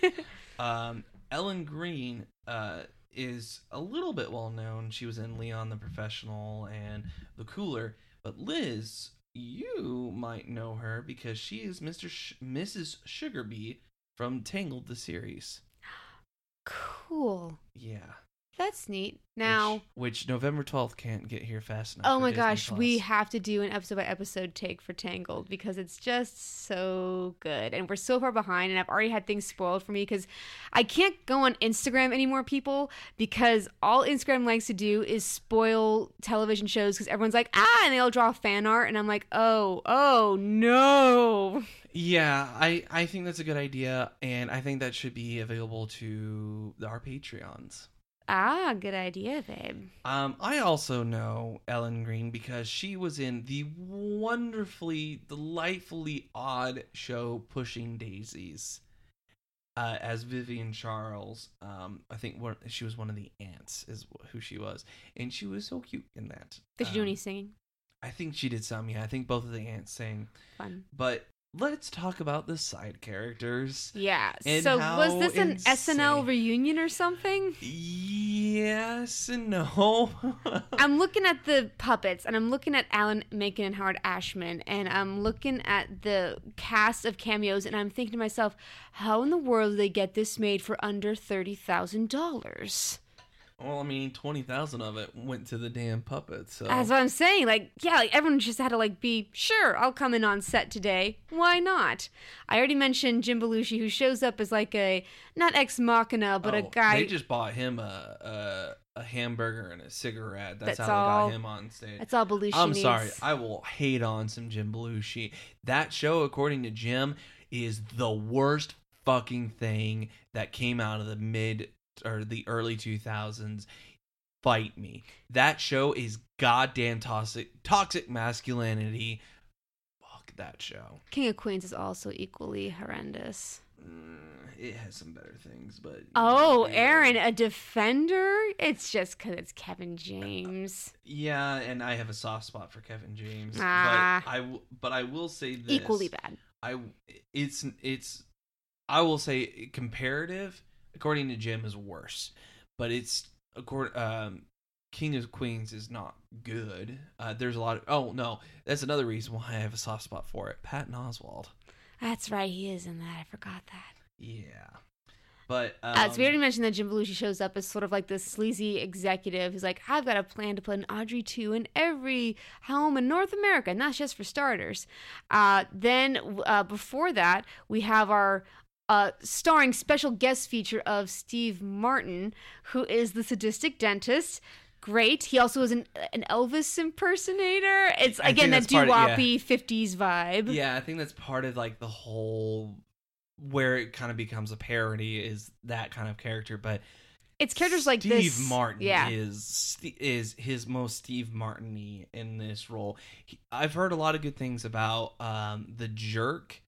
Um, Ellen Greene uh, is a little bit well known. She was in Leon the Professional and The Cooler. But Liz, you might know her because she is Mr. Sh- Mrs. Sugarbee from Tangled the series. cool. Yeah. That's neat. Now, which, which November twelfth can't get here fast enough. oh my Disney gosh, we have to do an episode by episode take for Tangled because it's just so good. And we're so far behind, and I've already had things spoiled for me because I can't go on Instagram anymore, people, because all Instagram likes to do is spoil television shows because everyone's like, ah, and they all draw fan art. And I'm like, oh, oh, no. Yeah, I I think that's a good idea, and I think that should be available to our Patreons. Ah, good idea, babe. Um, I also know Ellen Greene because she was in the wonderfully, delightfully odd show Pushing Daisies uh, as Vivian Charles. Um, I think one, she was one of the aunts, is who she was, and she was so cute in that. Did do Um, any singing? I think she did some. Yeah, I think both of the aunts sang. Fun. But let's talk about the side characters. Yeah. So was this an insane- SNL reunion or something? Yes and no. I'm looking at the puppets and I'm looking at Alan Menken and Howard Ashman and I'm looking at the cast of cameos and I'm thinking to myself, how in the world did they get this made for under $30,000? Well, I mean, twenty thousand of it went to the damn puppets. So That's what I'm saying. Like, yeah, like everyone just had to like be sure. I'll come in on set today. Why not? I already mentioned Jim Belushi, who shows up as like a not ex machina, but a Oh, guy. They just bought him a a, a hamburger and a cigarette. That's, That's how all- they got him on stage. that's all Belushi I'm needs. sorry. I will hate on some Jim Belushi. That show, according to Jim, is the worst fucking thing that came out of the mid or the early 2000s. Fight me. That show is goddamn toxic toxic masculinity. Fuck that show. King of Queens is also equally horrendous. Mm, it has some better things, but Oh, yeah. Aaron, a defender? It's just because it's Kevin James. Yeah, and I have a soft spot for Kevin James. Ah. But I but I will say this. Equally bad. I it's it's I will say comparative according to Jim is worse, but it's according um King of Queens is not good. Uh, there's a lot of oh no, that's another reason why I have a soft spot for it. Patton Oswalt. That's right, he is in that. I forgot that. Yeah, but um, Uh, so we already mentioned that Jim Belushi shows up as sort of like this sleazy executive who's like, I've got a plan to put an Audrey 2 in every home in North America, and that's just for starters. Uh, then uh, before that, we have our uh, starring special guest feature of Steve Martin, who is the sadistic dentist. Great. He also is an, an Elvis impersonator. It's I again that think that's part of- doo-woppy 50s vibe. yeah, I think that's part of like the whole where it kind of becomes a parody is that kind of character, but It's characters like Steve. Martin yeah. is is his most Steve Martin-y in this role. He, I've heard a lot of good things about um, the Jerk.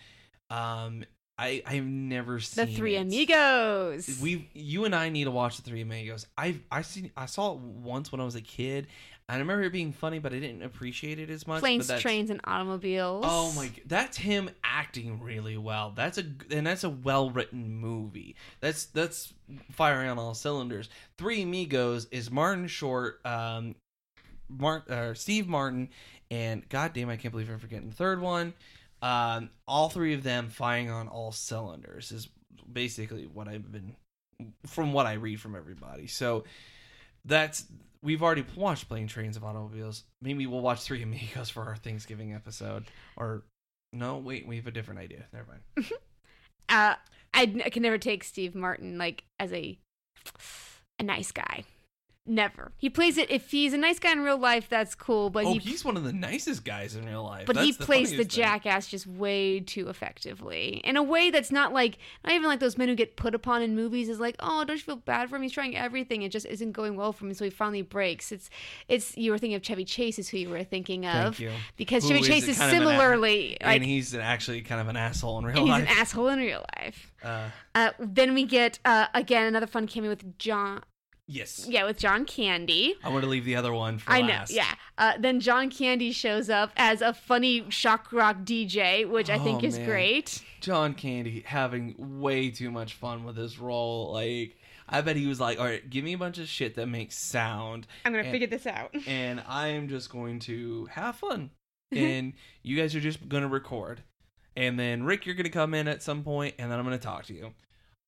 Um, I I've never seen the Three it. Amigos. We you and I need to watch the Three Amigos. I I seen I saw it once when I was a kid. and I remember it being funny, but I didn't appreciate it as much. planes, trains, and automobiles. Oh my! That's him acting really well. That's a and that's a well written movie. That's that's firing on all cylinders. Three Amigos is Martin Short, um, Mark, uh, Steve Martin, and goddamn, I can't believe I'm forgetting the third one. Um, all three of them firing on all cylinders is basically what I've been from what I read from everybody. So that's we've already watched Plane Trains of Automobiles. Maybe we'll watch Three Amigos for our Thanksgiving episode. Or no, wait, we have a different idea. Never mind. uh, I, I can never take Steve Martin like as a a nice guy. Never. He plays it if he's a nice guy in real life. That's cool, but oh, he he's one of the nicest guys in real life. but he That's the plays the thing. jackass just way too effectively in a way that's not like not even like those men who get put upon in movies is like oh don't you feel bad for him he's trying everything it just isn't going well for him so he finally breaks it's it's you were thinking of Chevy Chase is who you were thinking of Thank you. because Who Chevy is Chase is of an similarly like and he's actually kind of an asshole in real he's life. He's an asshole in real life uh, uh, then we get uh, again another fun cameo with John yes. yeah with John Candy I want to leave the other one for I know, yeah. Uh, then John Candy shows up as a funny shock rock DJ, which I think Oh, is man. great. John Candy having way too much fun with his role. Like, I bet he was like, "All right, give me a bunch of shit that makes sound, I'm gonna And- figure this out. and I am just going to have fun, and you guys are just gonna record, and then Rick, you're gonna come in at some point, and then I'm gonna talk to you.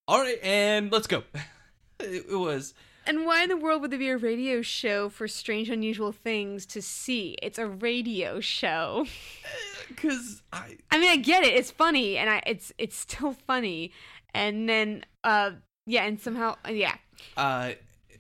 All right, and let's go. it, it was And why in the world would there be a radio show for strange, unusual things to see? It's a radio show. because I I mean, I get it. It's funny, and I it's it's still funny. And then, uh, yeah, and somehow, yeah, Uh,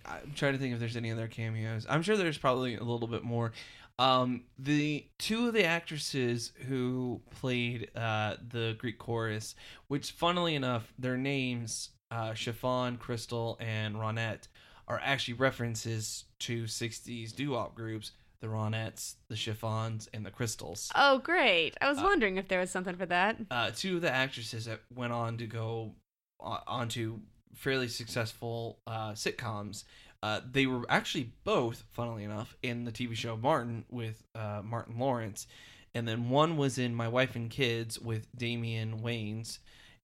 I'm trying to think if there's any other cameos. I'm sure there's probably a little bit more. Um, the two of the actresses who played uh, the Greek chorus, which funnily enough, their names, uh, Chiffon, Crystal, and Ronette, are actually references to 60s doo-wop groups, the Ronettes, the Chiffons, and the Crystals. Oh, great! I was Uh, wondering if there was something for that. uh, two of the actresses that went on to go uh, onto fairly successful uh, sitcoms. Uh, they were actually both, funnily enough, in the TV show Martin with uh, Martin Lawrence, and then one was in My Wife and Kids with Damon Wayans,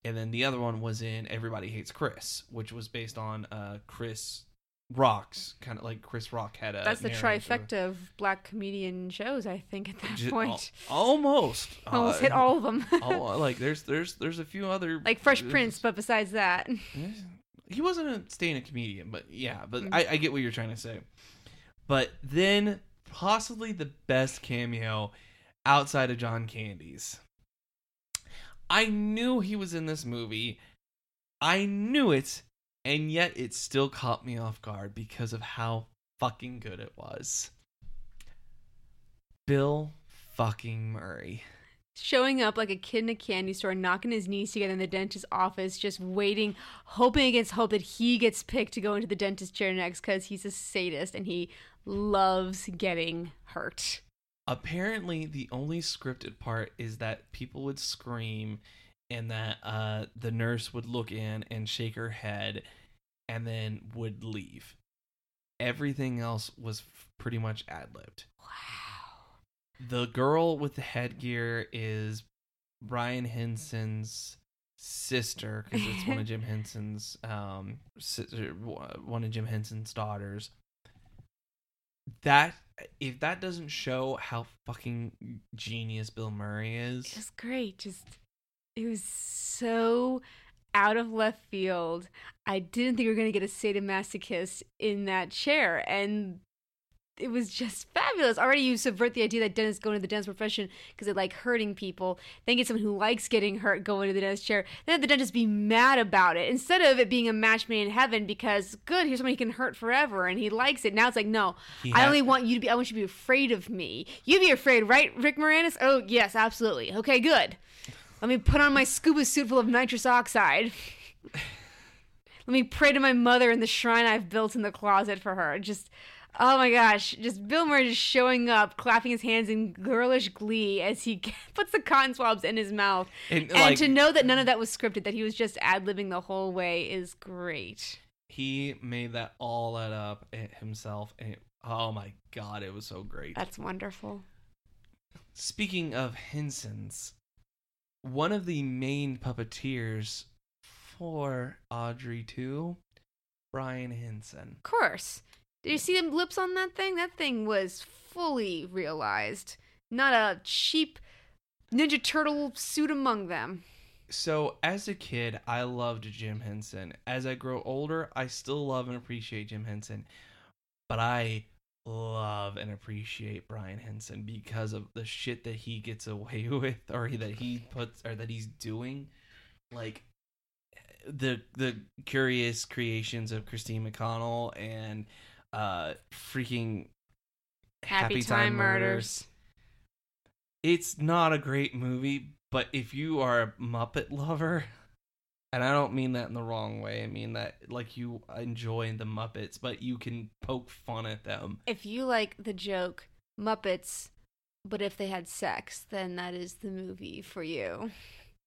and then the other one was in Everybody Hates Chris, which was based on uh, Chris Rock's kind of like Chris Rock had a. That's the trifecta of black comedian shows. I think at that Ju- point, al- almost, almost Uh, hit all of them. oh, like there's there's there's a few other like Fresh Prince, but besides that, he wasn't a staying a comedian, but yeah, but Mm. I, I get what you're trying to say. But then possibly the best cameo outside of John Candy's. I knew he was in this movie. I knew it, and yet it still caught me off guard because of how fucking good it was. Bill fucking Murray. Showing up like a kid in a candy store, knocking his knees together in the dentist's office, just waiting, hoping against hope that he gets picked to go into the dentist chair next because he's a sadist and he loves getting hurt. apparently the only scripted part is that people would scream and that uh the nurse would look in and shake her head and then would leave everything else was f- pretty much ad-libbed Wow. the girl with the headgear is brian henson's sister because it's one of jim henson's um sister, one of jim henson's daughters that if that doesn't show how fucking genius bill murray is It was great. Just it was so out of left field. I didn't think we were gonna get a sadomasochist in that chair, and it was just fabulous. Already, you subvert the idea that dentists go into the dentist profession because they like hurting people. Then get someone who likes getting hurt going into the dentist chair. Then the dentist be mad about it instead of it being a match made in heaven because good, here's someone he can hurt forever and he likes it. Now it's like no, He I ha- only want you to be. I want you to be afraid of me. You be afraid, right, Rick Moranis? Oh yes, absolutely. Okay, good. Let me put on my scuba suit full of nitrous oxide. Let me pray to my mother in the shrine I've built in the closet for her. Just, oh my gosh, just Bill Murray just showing up, clapping his hands in girlish glee as he puts the cotton swabs in his mouth. and, And like to know that none of that was scripted, that he was just ad libbing the whole way is great. he made that all that up eh, himself and it, oh my god it was so great That's wonderful. speaking of henson's one of the main puppeteers for audrey 2 brian henson Of course. Did you see the lips on that thing? That thing was fully realized. Not a cheap Ninja Turtle suit among them. So, as a kid, I loved Jim Henson. As I grow older, I still love and appreciate Jim Henson. But I love and appreciate Brian Henson because of the shit that he gets away with or that he puts or that he's doing. Like the the curious creations of Christine McConnell and uh freaking Happy, Time, Murders. it's not a great movie, but if you are a Muppet lover, and I don't mean that in the wrong way, I mean that like you enjoy the Muppets, but you can poke fun at them. If you like the joke Muppets, but if they had sex, then that is the movie for you.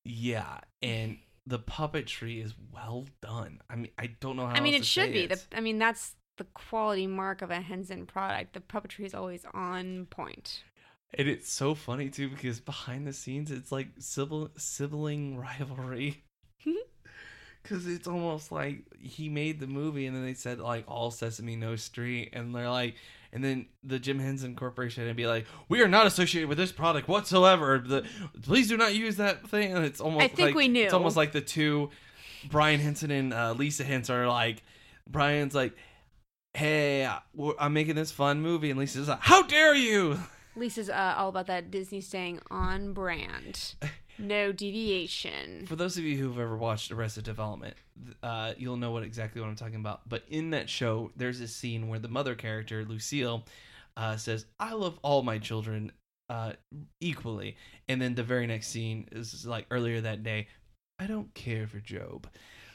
Yeah, and the puppetry is well done. I mean, I don't know how. I mean, it should be. The. I mean, that's the quality mark of a Henson product. The puppetry is always on point. And it's so funny too because behind the scenes, it's like sibling sibling rivalry. Because it's almost like he made the movie, and then they said like all Sesame No Street, and they're like, and then the Jim Henson Corporation would be like, "We are not associated with this product whatsoever. The please do not use that thing." And it's almost I think like, we knew. It's almost like the two, Brian Henson and uh, Lisa Henson are like, Brian's like, "Hey, I'm making this fun movie," and Lisa's like, "How dare you!" Lisa's uh, all about that Disney staying on brand, no deviation. For those of you who've ever watched Arrested Development, uh, you'll know what exactly what I'm talking about. But in that show, there's a scene where the mother character Lucille uh, says, "I love all my children uh, equally," and then the very next scene is like earlier that day, "I don't care for Gob."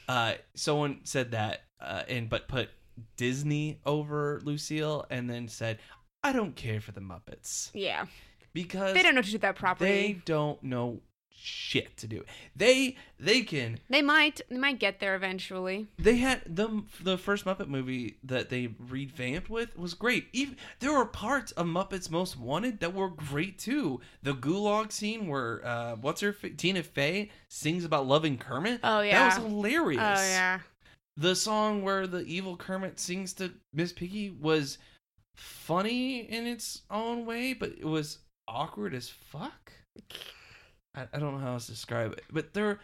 Uh, someone said that, uh, and but put Disney over Lucille, and then said, "I don't care for the Muppets." Yeah, because they don't know to do that properly. they don't know shit to do. They they can They might, they might get there eventually. they had the the first Muppet movie that they revamped with was great. Even there were parts of Muppets Most Wanted that were great too. The gulag scene where uh what's her Tina Fey sings about loving Kermit. Oh, yeah. that was hilarious. Oh yeah, The song where the evil Kermit sings to Miss Piggy was funny in its own way, but it was awkward as fuck. I, I don't know how else to describe it, but there,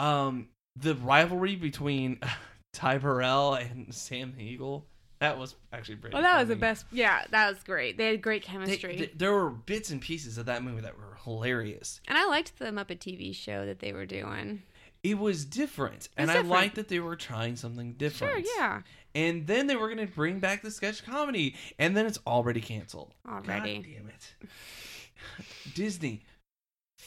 um, the rivalry between Ty Burrell and Sam the Eagle. That was actually pretty. Oh, that was the best. Yeah, that was great. They had great They- chemistry. there were bits and pieces of that movie that were hilarious. and I liked the Muppet TV show that they were doing. It was different, and I different. liked that they were trying something different. Sure, yeah. And then they were going to bring back the sketch comedy, and then it's already canceled. Already. God damn it. Disney,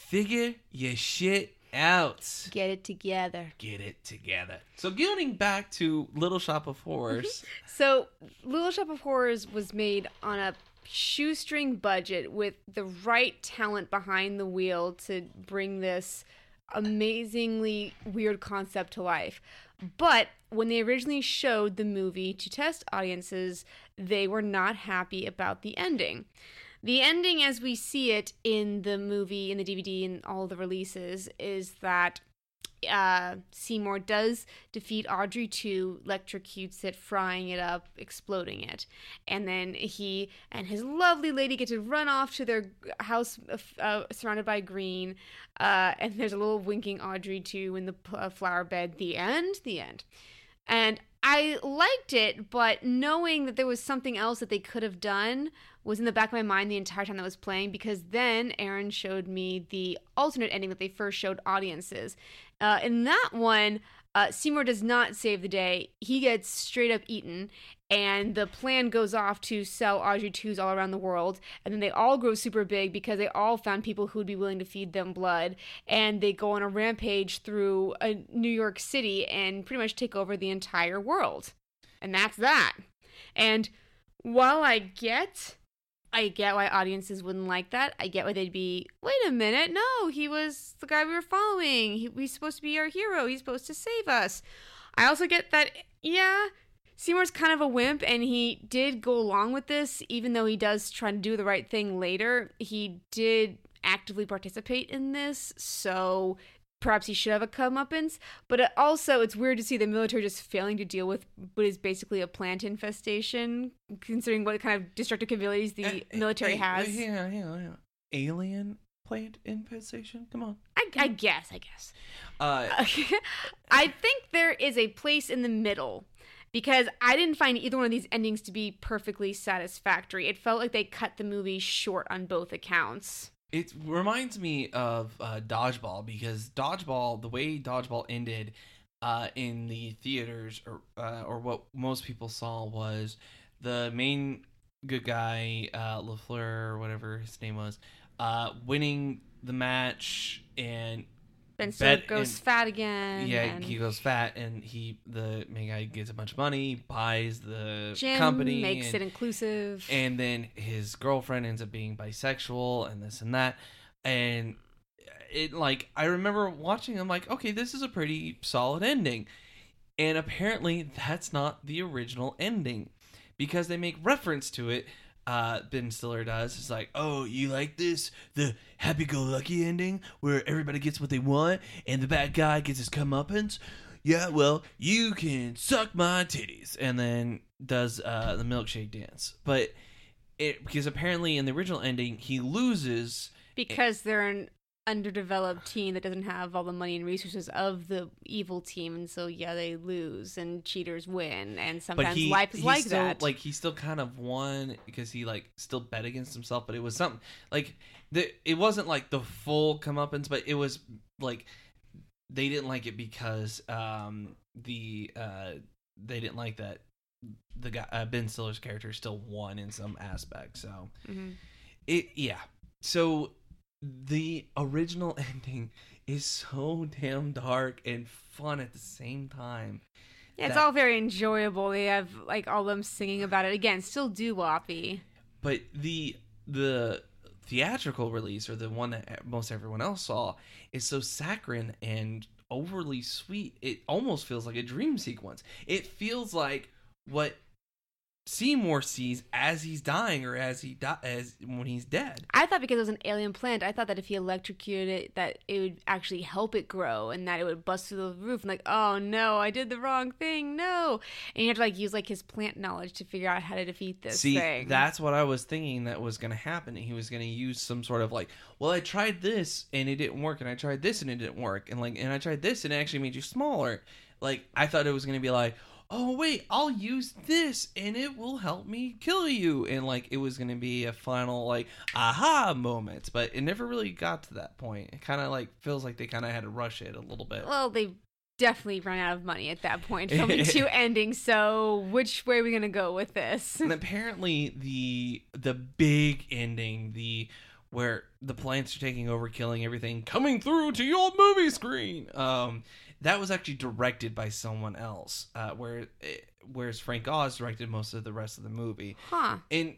figure your shit out. Get it together. Get it together. So, getting back to Little Shop of Horrors, So, Little Shop of Horrors was made on a shoestring budget with the right talent behind the wheel to bring this amazingly weird concept to life. But when they originally showed the movie to test audiences, they were not happy about the ending. The ending, as we see it in the movie, in the DVD, and all the releases, is that uh, Seymour does defeat Audrey 2, electrocutes it, frying it up, exploding it. And then he and his lovely lady get to run off to their house uh, surrounded by green. Uh, and there's a little winking Audrey 2 in the uh, flower bed. The end, the end. And I liked it, but knowing that there was something else that they could have done was in the back of my mind the entire time that was playing because then Aaron showed me the alternate ending that they first showed audiences. Uh, in that one, uh, Seymour does not save the day. He gets straight up eaten, and the plan goes off to sell Audrey 2s all around the world. And then they all grow super big because they all found people who would be willing to feed them blood. And they go on a rampage through uh, New York City and pretty much take over the entire world. And that's that. And while I get I get why audiences wouldn't like that. I get why they'd be, wait a minute, no, he was the guy we were following. He, he's supposed to be our hero. He's supposed to save us. I also get that, yeah, Seymour's kind of a wimp, and he did go along with this, even though he does try to do the right thing later. He did actively participate in this, so perhaps he should have a comeuppance. But it also, it's weird to see the military just failing to deal with what is basically a plant infestation, considering what kind of destructive capabilities the eh, military eh, has. Hang on, hang on, hang on. Alien plant infestation? Come on. I, I guess, I guess. Uh, I think there is a place in the middle because I didn't find either one of these endings to be perfectly satisfactory. It felt like they cut the movie short on both accounts. It reminds me of uh, Dodgeball because Dodgeball, the way Dodgeball ended uh, in the theaters, or uh, or what most people saw was the main good guy, uh, Lafleur or whatever his name was, uh, winning the match and Ben Stiller goes and- fat again. yeah, and he goes fat and he the main guy gets a bunch of money, buys the gym company, makes and, it inclusive. and then his girlfriend ends up being bisexual and this and that and it like i remember watching i'm like okay this is a pretty solid ending and apparently that's not the original ending because they make reference to it uh, Ben Stiller does. It's like, oh, you like this? The happy-go-lucky ending where everybody gets what they want and the bad guy gets his comeuppance. Yeah, well, you can suck my titties, and then does uh, the milkshake dance. But it because apparently in the original ending he loses. because they're an underdeveloped team that doesn't have all the money and resources of the evil team, and so yeah, they lose and cheaters win, and sometimes he, life is like still, that. Like he still kind of won because he like still bet against himself, but it was something like the it wasn't like the full comeuppance, but it was like they didn't like it because um the uh they didn't like that the guy uh, Ben Stiller's character still won in some aspect. So Mhm. it yeah. So the original ending is so damn dark and fun at the same time. Yeah, it's that- all very enjoyable. They have like all them singing about it again, still doo woppy. but the the theatrical release or the one that most everyone else saw is so saccharine and overly sweet it almost feels like a dream sequence it feels like what Seymour sees as he's dying or as he di- as when he's dead I thought because it was an alien plant, I thought that if he electrocuted it, that it would actually help it grow and that it would bust through the roof. And like, oh no, I did the wrong thing. No, and you have to like use like his plant knowledge to figure out how to defeat this See, thing. that's what I was thinking that was going to happen. He was going to use some sort of like, well, I tried this and it didn't work, and I tried this and it didn't work, and like, and I tried this and it actually made you smaller. Like I thought it was gonna be like, oh wait, I'll use this and it will help me kill you, and like it was gonna be a final like aha moment, but it never really got to that point. It kind of like feels like they kind of had to rush it a little bit. Well, they definitely run out of money at that point, filming two endings. So, which way are we gonna go with this? and apparently the the big ending, the where the plants are taking over, killing everything, coming through to your movie screen. Um, that was actually directed by someone else. Uh, where whereas Frank Oz directed most of the rest of the movie, Huh? and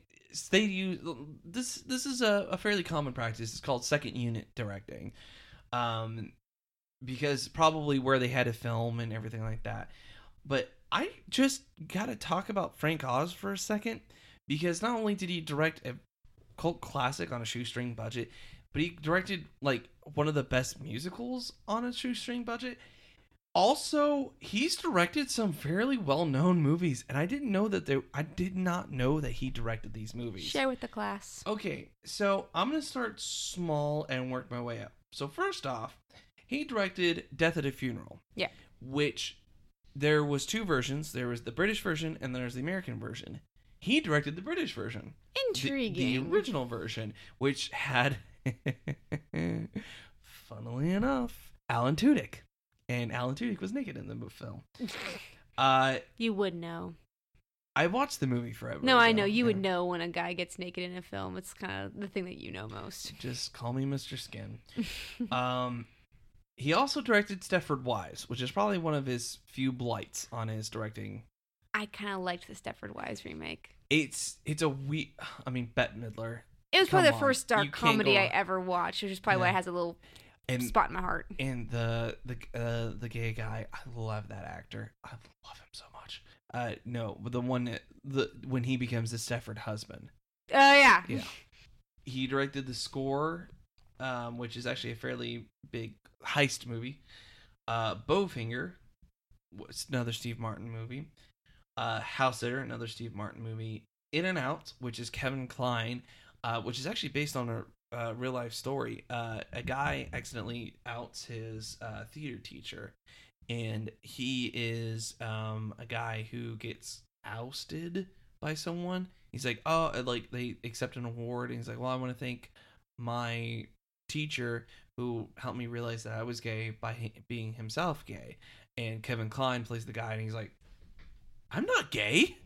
they use this. This is a, a fairly common practice. It's called second unit directing, um, because probably where they had to film and everything like that. But I just gotta talk about Frank Oz for a second because not only did he direct a cult classic on a shoestring budget, but he directed like one of the best musicals on a shoestring budget. Also, he's directed some fairly well-known movies, and I didn't know that there. I did not know that he directed these movies. Share with the class. Okay, so I'm gonna start small and work my way up. So first off, he directed Death at a Funeral. Yeah. Which there was two versions. There was the British version and there's the American version. He directed the British version. The- Intriguing. The, original version, which had funnily enough, Alan Tudyk. And Alan Tudyk was naked in the film. Uh you would know. I watched the movie forever. No, I know you would know when a guy gets naked in a film. It's kind of the thing that you know most. Just call me Mr. Skin. um, he also directed Stepford Wives, which is probably one of his few blights on his directing. I kind of liked the Stepford Wives remake. It's it's a we. I mean, Bette Midler It was probably Come the first dark comedy I ever watched, which is probably why it has a little and spot in my heart. and the the uh, the gay guy. I love that actor. I love him so much. Uh, no, but the one that the when he becomes the Stepford husband. Oh yeah. Yeah. he directed the score, um, which is actually a fairly big heist movie. Uh, Bowfinger, was another Steve Martin movie. Uh, House Sitter, another Steve Martin movie. In and Out, which is Kevin Kline, uh, which is actually based on a uh, real life story. Uh, a guy accidentally outs his uh, theater teacher, and he is um, a guy who gets ousted by someone. He's like, oh, like they accept an award, and he's like, well, I want to thank my teacher who helped me realize that I was gay by being himself gay. And Kevin Kline plays the guy, and he's like, I'm not gay.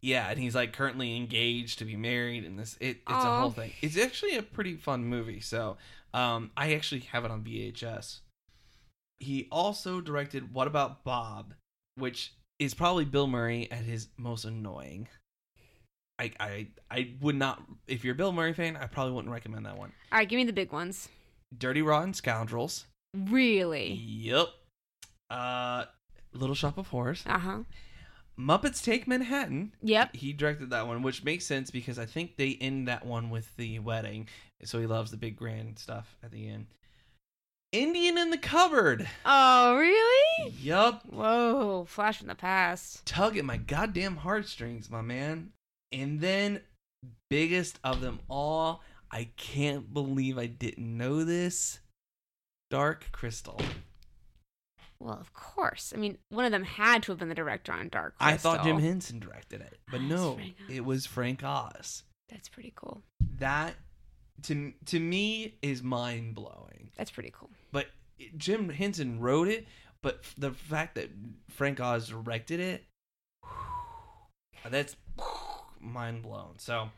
Yeah, and he's like currently engaged to be married, and this it, it's a whole thing. It's actually a pretty fun movie. So, um, I actually have it on VHS. He also directed What About Bob, which is probably Bill Murray at his most annoying. I I I would not if you're a Bill Murray fan, I probably wouldn't recommend that one. All right, give me the big ones. Dirty Rotten Scoundrels. Really? Yep. Uh Little Shop of Horrors. Uh huh. Muppets Take Manhattan. Yep. He directed that one, which makes sense because I think they end that one with the wedding. So he loves the big grand stuff at the end. Indian in the Cupboard. Oh, really? Yup. Whoa, flash from the past. Tug at my goddamn heartstrings, my man. And then, biggest of them all, I can't believe I didn't know this. Dark Crystal. Well, of course. I mean, one of them had to have been the director on Dark Crystal. I thought Jim Henson directed it, but oh, it's no, it was Frank Oz. That's pretty cool. That to to me is mind blowing. That's pretty cool. But Jim Henson wrote it, but the fact that Frank Oz directed it, that's mind blown. So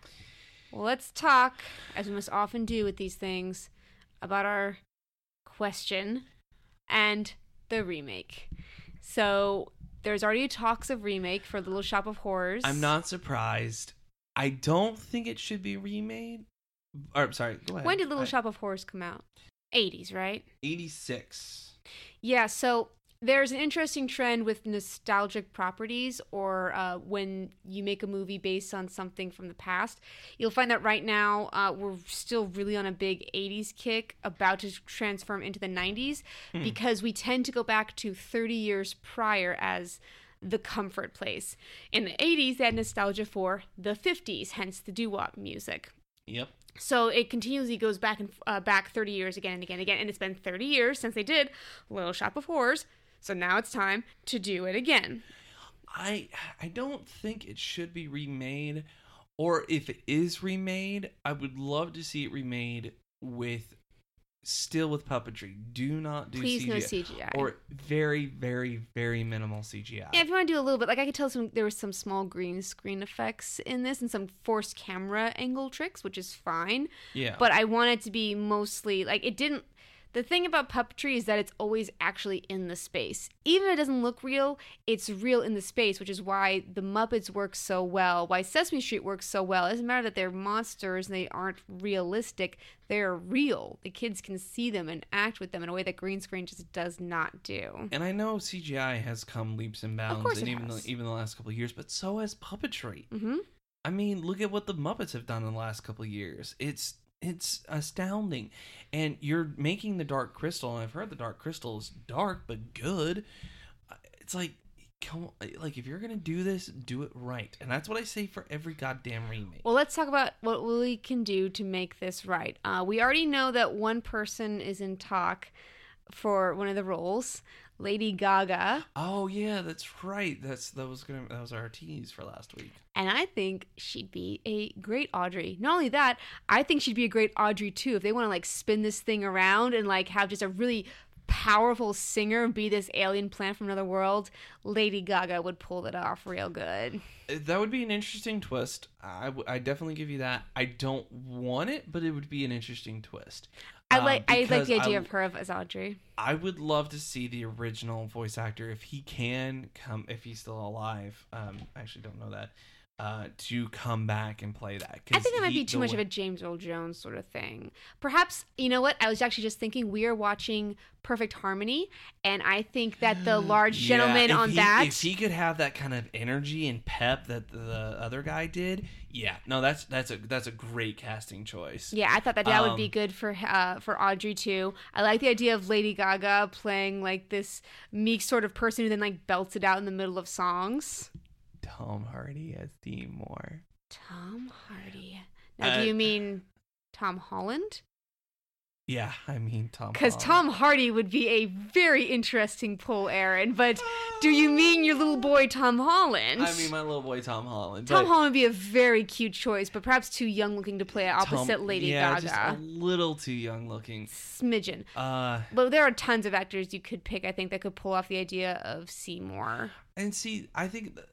Well, let's talk, as we must often do with these things, about our question and the remake. So there's already talks of remake for Little Shop of Horrors. I'm not surprised. I don't think it should be remade. Or sorry, go ahead. When did Little I- Shop of Horrors come out? 80s, right? 86. Yeah, so there's an interesting trend with nostalgic properties or uh, when you make a movie based on something from the past. You'll find that right now uh, we're still really on a big 80s kick, about to transform into the 90s, Hmm. because we tend to go back to 30 years prior as the comfort place. In the 80s, they had nostalgia for the 50s, hence the doo wop music. Yep. So it continuously goes back and uh, back 30 years again and again and again, and it's been 30 years since they did Little Shop of Horrors. So now it's time to do it again. I I don't think it should be remade, or if it is remade, I would love to see it remade with still with puppetry. Do not do Please CGI, no CGI. or very very very minimal CGI. Yeah, if you want to do a little bit, like I could tell some there was some small green screen effects in this and some forced camera angle tricks, which is fine. Yeah. But I want it to be mostly like it didn't. The thing about puppetry is that it's always actually in the space. Even if it doesn't look real, it's real in the space, which is why the Muppets work so well, why Sesame Street works so well. It doesn't matter that they're monsters and they aren't realistic, they're real. The kids can see them and act with them in a way that green screen just does not do. and I know CGI has come leaps and bounds, course and even the, even the last couple of years, but so has puppetry. hmm I mean, look at what the Muppets have done in the last couple of years. It's it's astounding, and you're making the Dark Crystal, and I've heard the Dark Crystal is dark but good. Uh, It's like, come on, like if you're gonna do this, do it right, and that's what I say for every goddamn remake. Well, let's talk about what we can do to make this right. Uh, we already know that one person is in talk for one of the roles, Lady Gaga, oh yeah, that's right. That's that was gonna that was our tease for last week. and I think she'd be a great Audrey. Not only that, I think she'd be a great Audrey 2. If they want to like spin this thing around and like have just a really powerful singer be this alien plant from another world, Lady Gaga would pull it off real good. Uh, That would be an interesting twist. I, w- I definitely give you that. I don't want it, but it would be an interesting twist. I Uh, like I like the idea I- of her as Audrey. I would love to see the original voice actor if he can come if he's still alive. Um, I actually don't know that. Uh, to come back and play that. I think that might be too much of a James Earl Jones sort of thing. Perhaps, you know what? I was actually just thinking we are watching Perfect Harmony, and I think that the large gentleman on that. If he could have that kind of energy and pep that the other guy did, yeah, no, that's that's a that's a great casting choice. yeah, I thought that that would be Um, good for uh, for Audrey 2. I like the idea of Lady Gaga playing like this meek sort of person who then like belts it out in the middle of songs. Tom Hardy as Seymour. Tom Hardy. Now, Uh, do you mean Tom Holland? Yeah, I mean Tom. Because Tom Hardy would be a very interesting pull, Aaron. But do you mean your little boy Tom Holland? I mean my little boy Tom Holland. Tom Holland would be a very cute choice, but perhaps too young looking to play opposite Tom- Lady yeah, Gaga. just a little too young looking. Smidgen. Uh, But there are tons of actors you could pick, I think, that could pull off the idea of Seymour. and see, I think, th-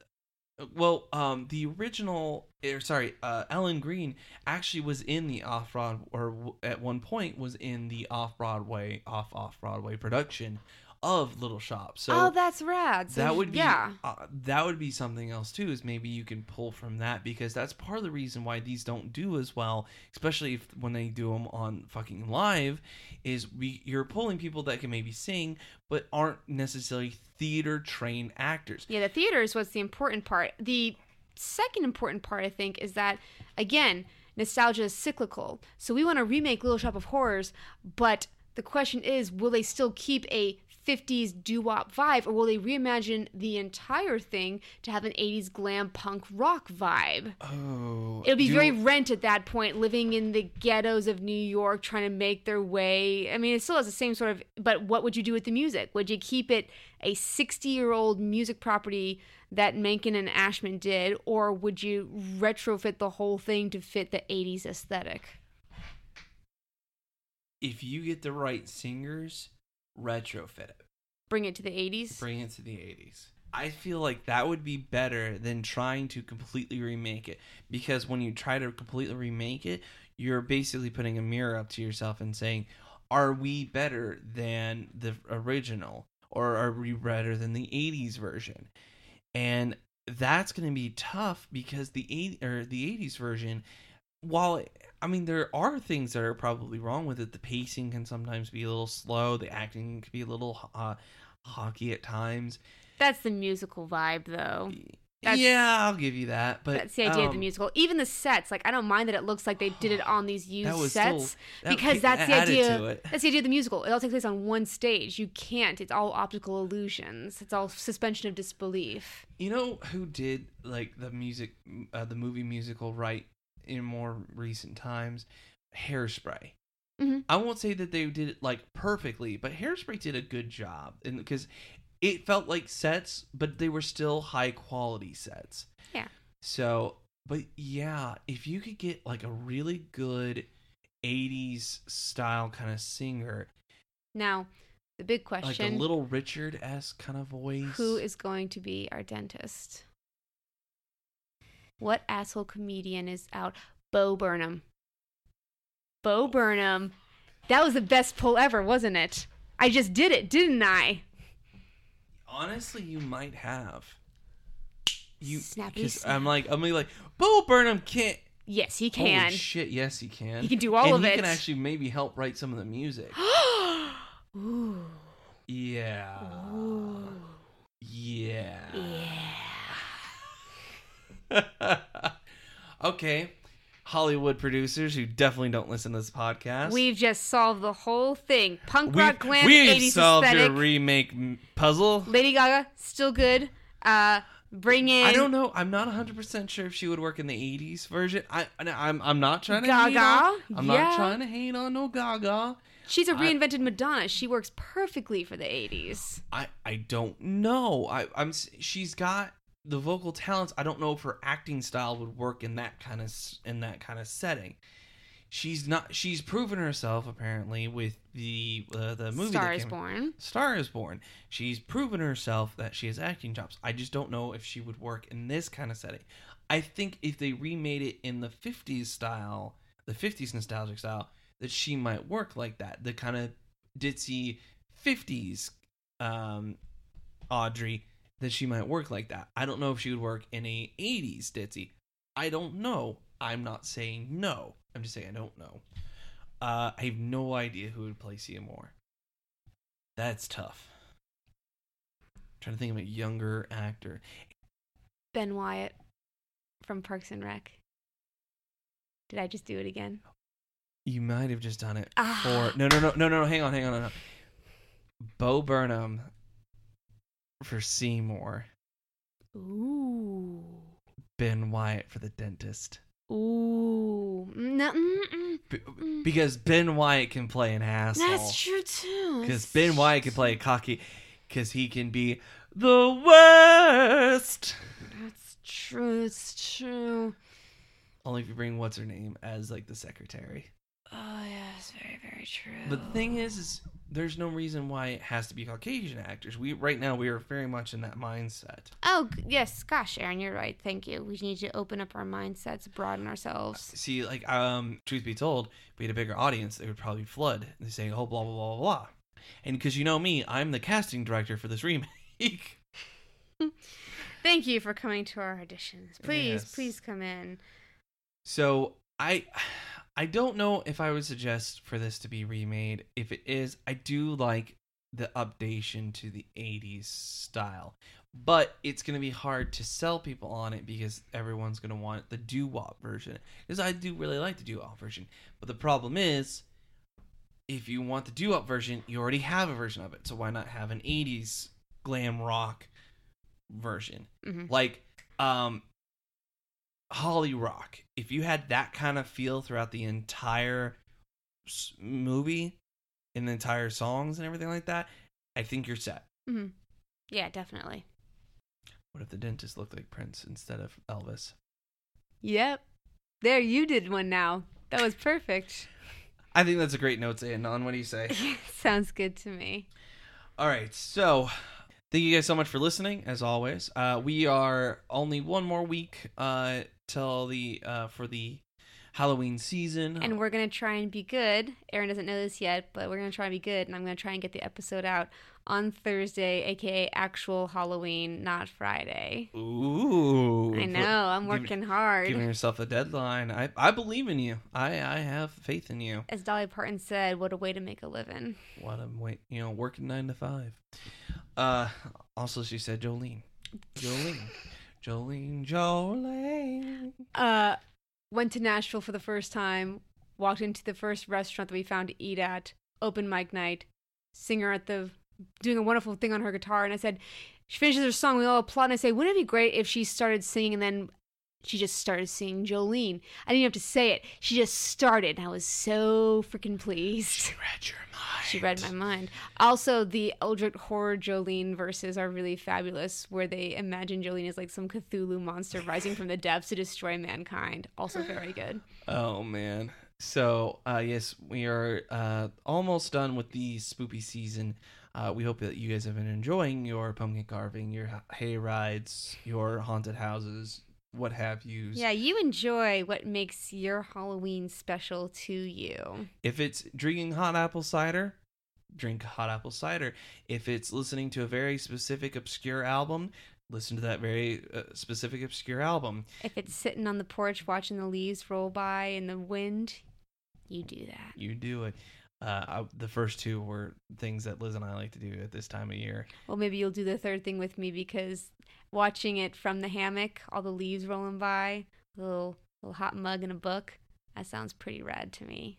well, um, the original, or sorry, uh, Ellen Greene actually was in the off Broad, or w- at one point was in the off Broadway, off off Broadway production of Little Shop. So oh, that's rad. So that would be yeah. uh, that would be something else too is maybe you can pull from that because that's part of the reason why these don't do as well especially if when they do them on fucking live is we you're pulling people that can maybe sing but aren't necessarily theater trained actors Yeah, the theater is what's the important part. The second important part, I think, is that again, nostalgia is cyclical. So we want to remake Little Shop of Horrors, but the question is, will they still keep a 50s doo-wop vibe, or will they reimagine the entire thing to have an 80s glam punk rock vibe? oh It'll be very rent at that point, living in the ghettos of New York, trying to make their way. I mean, it still has the same sort of. But what would you do with the music? Would you keep it a 60 year old music property that Menken and Ashman did, or would you retrofit the whole thing to fit the 80s aesthetic? if you get the right singers retrofit it. Bring it to the 80s? bring it to the 80s i feel like that would be better than trying to completely remake it because when you try to completely remake it you're basically putting a mirror up to yourself and saying are we better than the original or are we better than the 80s version? And that's going to be tough because the 80 or the 80s version while I mean there are things that are probably wrong with it the pacing can sometimes be a little slow the acting can be a little uh, hockey at times That's the musical vibe, though. That's- yeah I'll give you that but That's the idea of the um, musical. Even the sets, like I don't mind that it looks like they did it on these used that was sets. still that because that's the idea. That's the idea of the musical. It all takes place on one stage. You can't. It's all optical illusions. It's all suspension of disbelief. You know who did like the music, uh, the movie musical right in more recent times? Hairspray. Mhm. I won't say that they did it like perfectly, but Hairspray did a good job, and because it felt like sets, but they were still high quality sets. Yeah. So, but yeah, if you could get like a really good 80s style kind of singer, Now, the big question, like a little Richard esque kind of voice. who is going to be our dentist? What asshole comedian is out? Bo Burnham. Bo Burnham. That was the best pull ever, wasn't it? I just did it, didn't I? Honestly, you might have. You, Snappy snap. I'm like, I'm like, Bo Burnham can't. Yes, he can. Holy shit! Yes, he can. He can do all and of he it. He can actually maybe help write some of the music. Ooh. Yeah. Ooh. Yeah. Yeah. okay. Hollywood producers who definitely don't listen to this podcast. We've just solved the whole thing. Punk We've- rock glam we've 80s solved aesthetic. your remake m- puzzle. Lady Gaga, still good. Uh, bring in I don't know. I'm not 100% sure if she would work in the 80s version. I, I I'm I'm not trying to hate Gaga? on, I'm Yeah. not trying to hate on no Gaga. She's a reinvented Madonna. She works perfectly for the 80s. I I don't know. I I'm she's got the vocal talents. I don't know if her acting style would work in that kind of in that kind of setting. She's not. She's proven herself apparently with the uh, the movie. Star is Born. Star is Born. She's proven herself that she has acting chops. I just don't know if she would work in this kind of setting. I think if they remade it in the 50s style, the 50s nostalgic style, that she might work like that. The kind of ditzy 50s um, Audrey, that she might work like that. I don't know if she would work in a 80s ditzy. I don't know. I'm not saying no. I'm just saying I don't know. Uh, I have no idea who would play Seymour. That's tough. trying to think of a younger actor. Ben Wyatt from Parks and Rec. Did I just do it again? You might have just done it Ah. for no, no, no, no, no. Hang on, hang on, no, no. Bo Burnham for Seymour. Ooh. Ben Wyatt for the dentist. Ooh. No, mm-mm. B- mm. because Ben Wyatt can play an asshole. That's true too. Because Ben Wyatt can play a cocky. Because he can be the worst. That's true. It's true. Only if you bring what's her name as like the secretary. Oh yeah, yes, very very true. But the thing is, is there's no reason why it has to be Caucasian actors. We right now we are very much in that mindset. Oh yes, gosh, Aaron, you're right. Thank you. We need to open up our mindsets, broaden ourselves. See, like um, truth be told, if we had a bigger audience, they would probably flood. and say, "Oh, blah blah blah blah blah," and because you know me, I'm the casting director for this remake. Thank you for coming to our auditions. Please, Yes. please come in. So I I don't know if I would suggest for this to be remade. If it is, I do like the updation to the 80s style. But it's going to be hard to sell people on it because everyone's going to want the doo-wop version. Because I do really like the doo-wop version. But the problem is if you want the doo-wop version, you already have a version of it. So why not have an 80s glam rock version? hmm like um holly rock if you had that kind of feel throughout the entire movie and the entire songs and everything like that i think you're set hmm Yeah, definitely. what if the dentist looked like prince instead of elvis Yep. There, you did one now. That was perfect. i think that's a great note to end on what do you say Sounds good to me. all right so thank you guys so much for listening as always uh we are only one more week uh till the uh for the halloween season And we're gonna try and be good. Aaron doesn't know this yet, but we're gonna try and be good, and I'm gonna try and get the episode out on Thursday, aka actual Halloween, not Friday. Ooh. I know, I'm Give- working hard. Giving yourself a deadline. I, I believe in you. I, I have faith in you. As Dolly Parton said, what a way to make a living. What a way, you know, working nine to five. Uh also she said Jolene. Jolene. Jolene Jolene. Uh, went to Nashville for the first time, walked into the first restaurant that we found to eat at, open mic night, singer at the doing a wonderful thing on her guitar, and I said, she finishes her song, we all applaud, and I say, wouldn't it be great if she started singing and then she just started singing Jolene? I didn't even have to say it. She just started, and I was so freaking pleased. She read your mind. She read my mind. Also, the Eldritch Horror Jolene verses are really fabulous, where they imagine Jolene as like some Cthulhu monster rising from the depths to destroy mankind. Also, very good. Oh man. So uh, yes, we are uh, almost done with the spoopy season. Uh, we hope that you guys have been enjoying your pumpkin carving, your hay rides, your haunted houses, what have you. Yeah, you enjoy what makes your Halloween special to you. If it's drinking hot apple cider, drink hot apple cider. If it's listening to a very specific obscure album, listen to that very uh, specific obscure album. If it's sitting on the porch watching the leaves roll by in the wind, you do that. You do it. Uh, I, the first two were things that Liz and I like to do at this time of year. Well, maybe you'll do the third thing with me because watching it from the hammock, all the leaves rolling by, a little little hot mug and a book, that sounds pretty rad to me.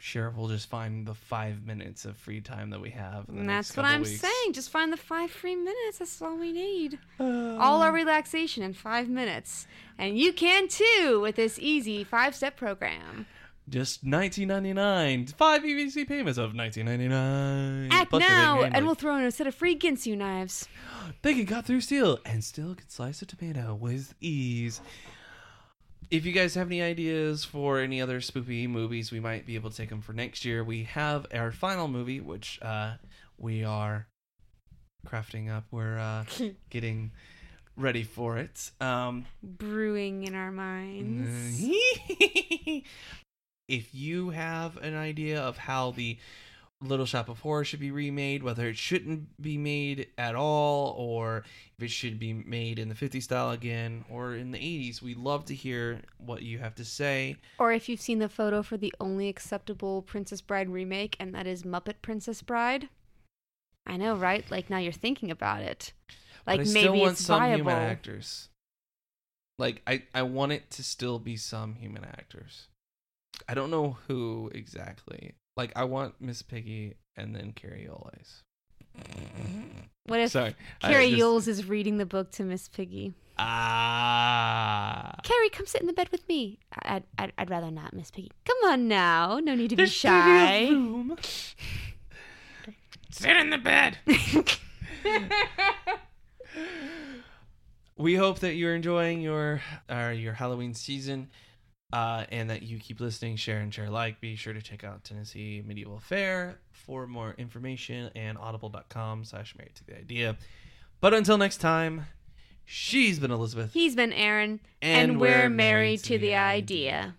Sure, we'll just find the five minutes of free time that we have. And that's what I'm weeks. saying. Just find the five free minutes. That's all we need. Uh, all our relaxation in five minutes. And you can too with this easy five step program. Just 19.99. Five EBC payments of 19.99. Act Plus now, and we'll throw in a set of free Ginsu knives. They can cut through steel and still can slice a tomato with ease. If you guys have any ideas for any other spoopy movies, we might be able to take them for next year. We have our final movie, which uh, we are crafting up. We're uh, getting ready for it. Um, Brewing in our minds. if you have an idea of how the Little Shop of Horror should be remade, whether it shouldn't be made at all, or if it should be made in the 50s style again, or in the 80s, we'd love to hear what you have to say. Or if you've seen the photo for the only acceptable Princess Bride remake, and that is Muppet Princess Bride. I know, right? Like now you're thinking about it. Like maybe still want it's some viable. human actors. Like I, I want it to still be some human actors. I don't know who exactly. Like I want Miss Piggy and then Cary Elwes. What if Sorry, Cary just- Elwes is reading the book to Miss Piggy? Ah. Cary, come sit in the bed with me. I'd, I'd, I'd rather not, Miss Piggy. Come on now. No need to be There's plenty shy. room. Sit in the bed. we hope that you're enjoying your uh, your Halloween season, uh, and that you keep listening, share, and share like. Be sure to check out Tennessee Medieval Fair for more information and audible.com slash married to the idea. But until next time, she's been Elizabeth. He's been Aaron, And and, we're we're married married to the the idea. idea.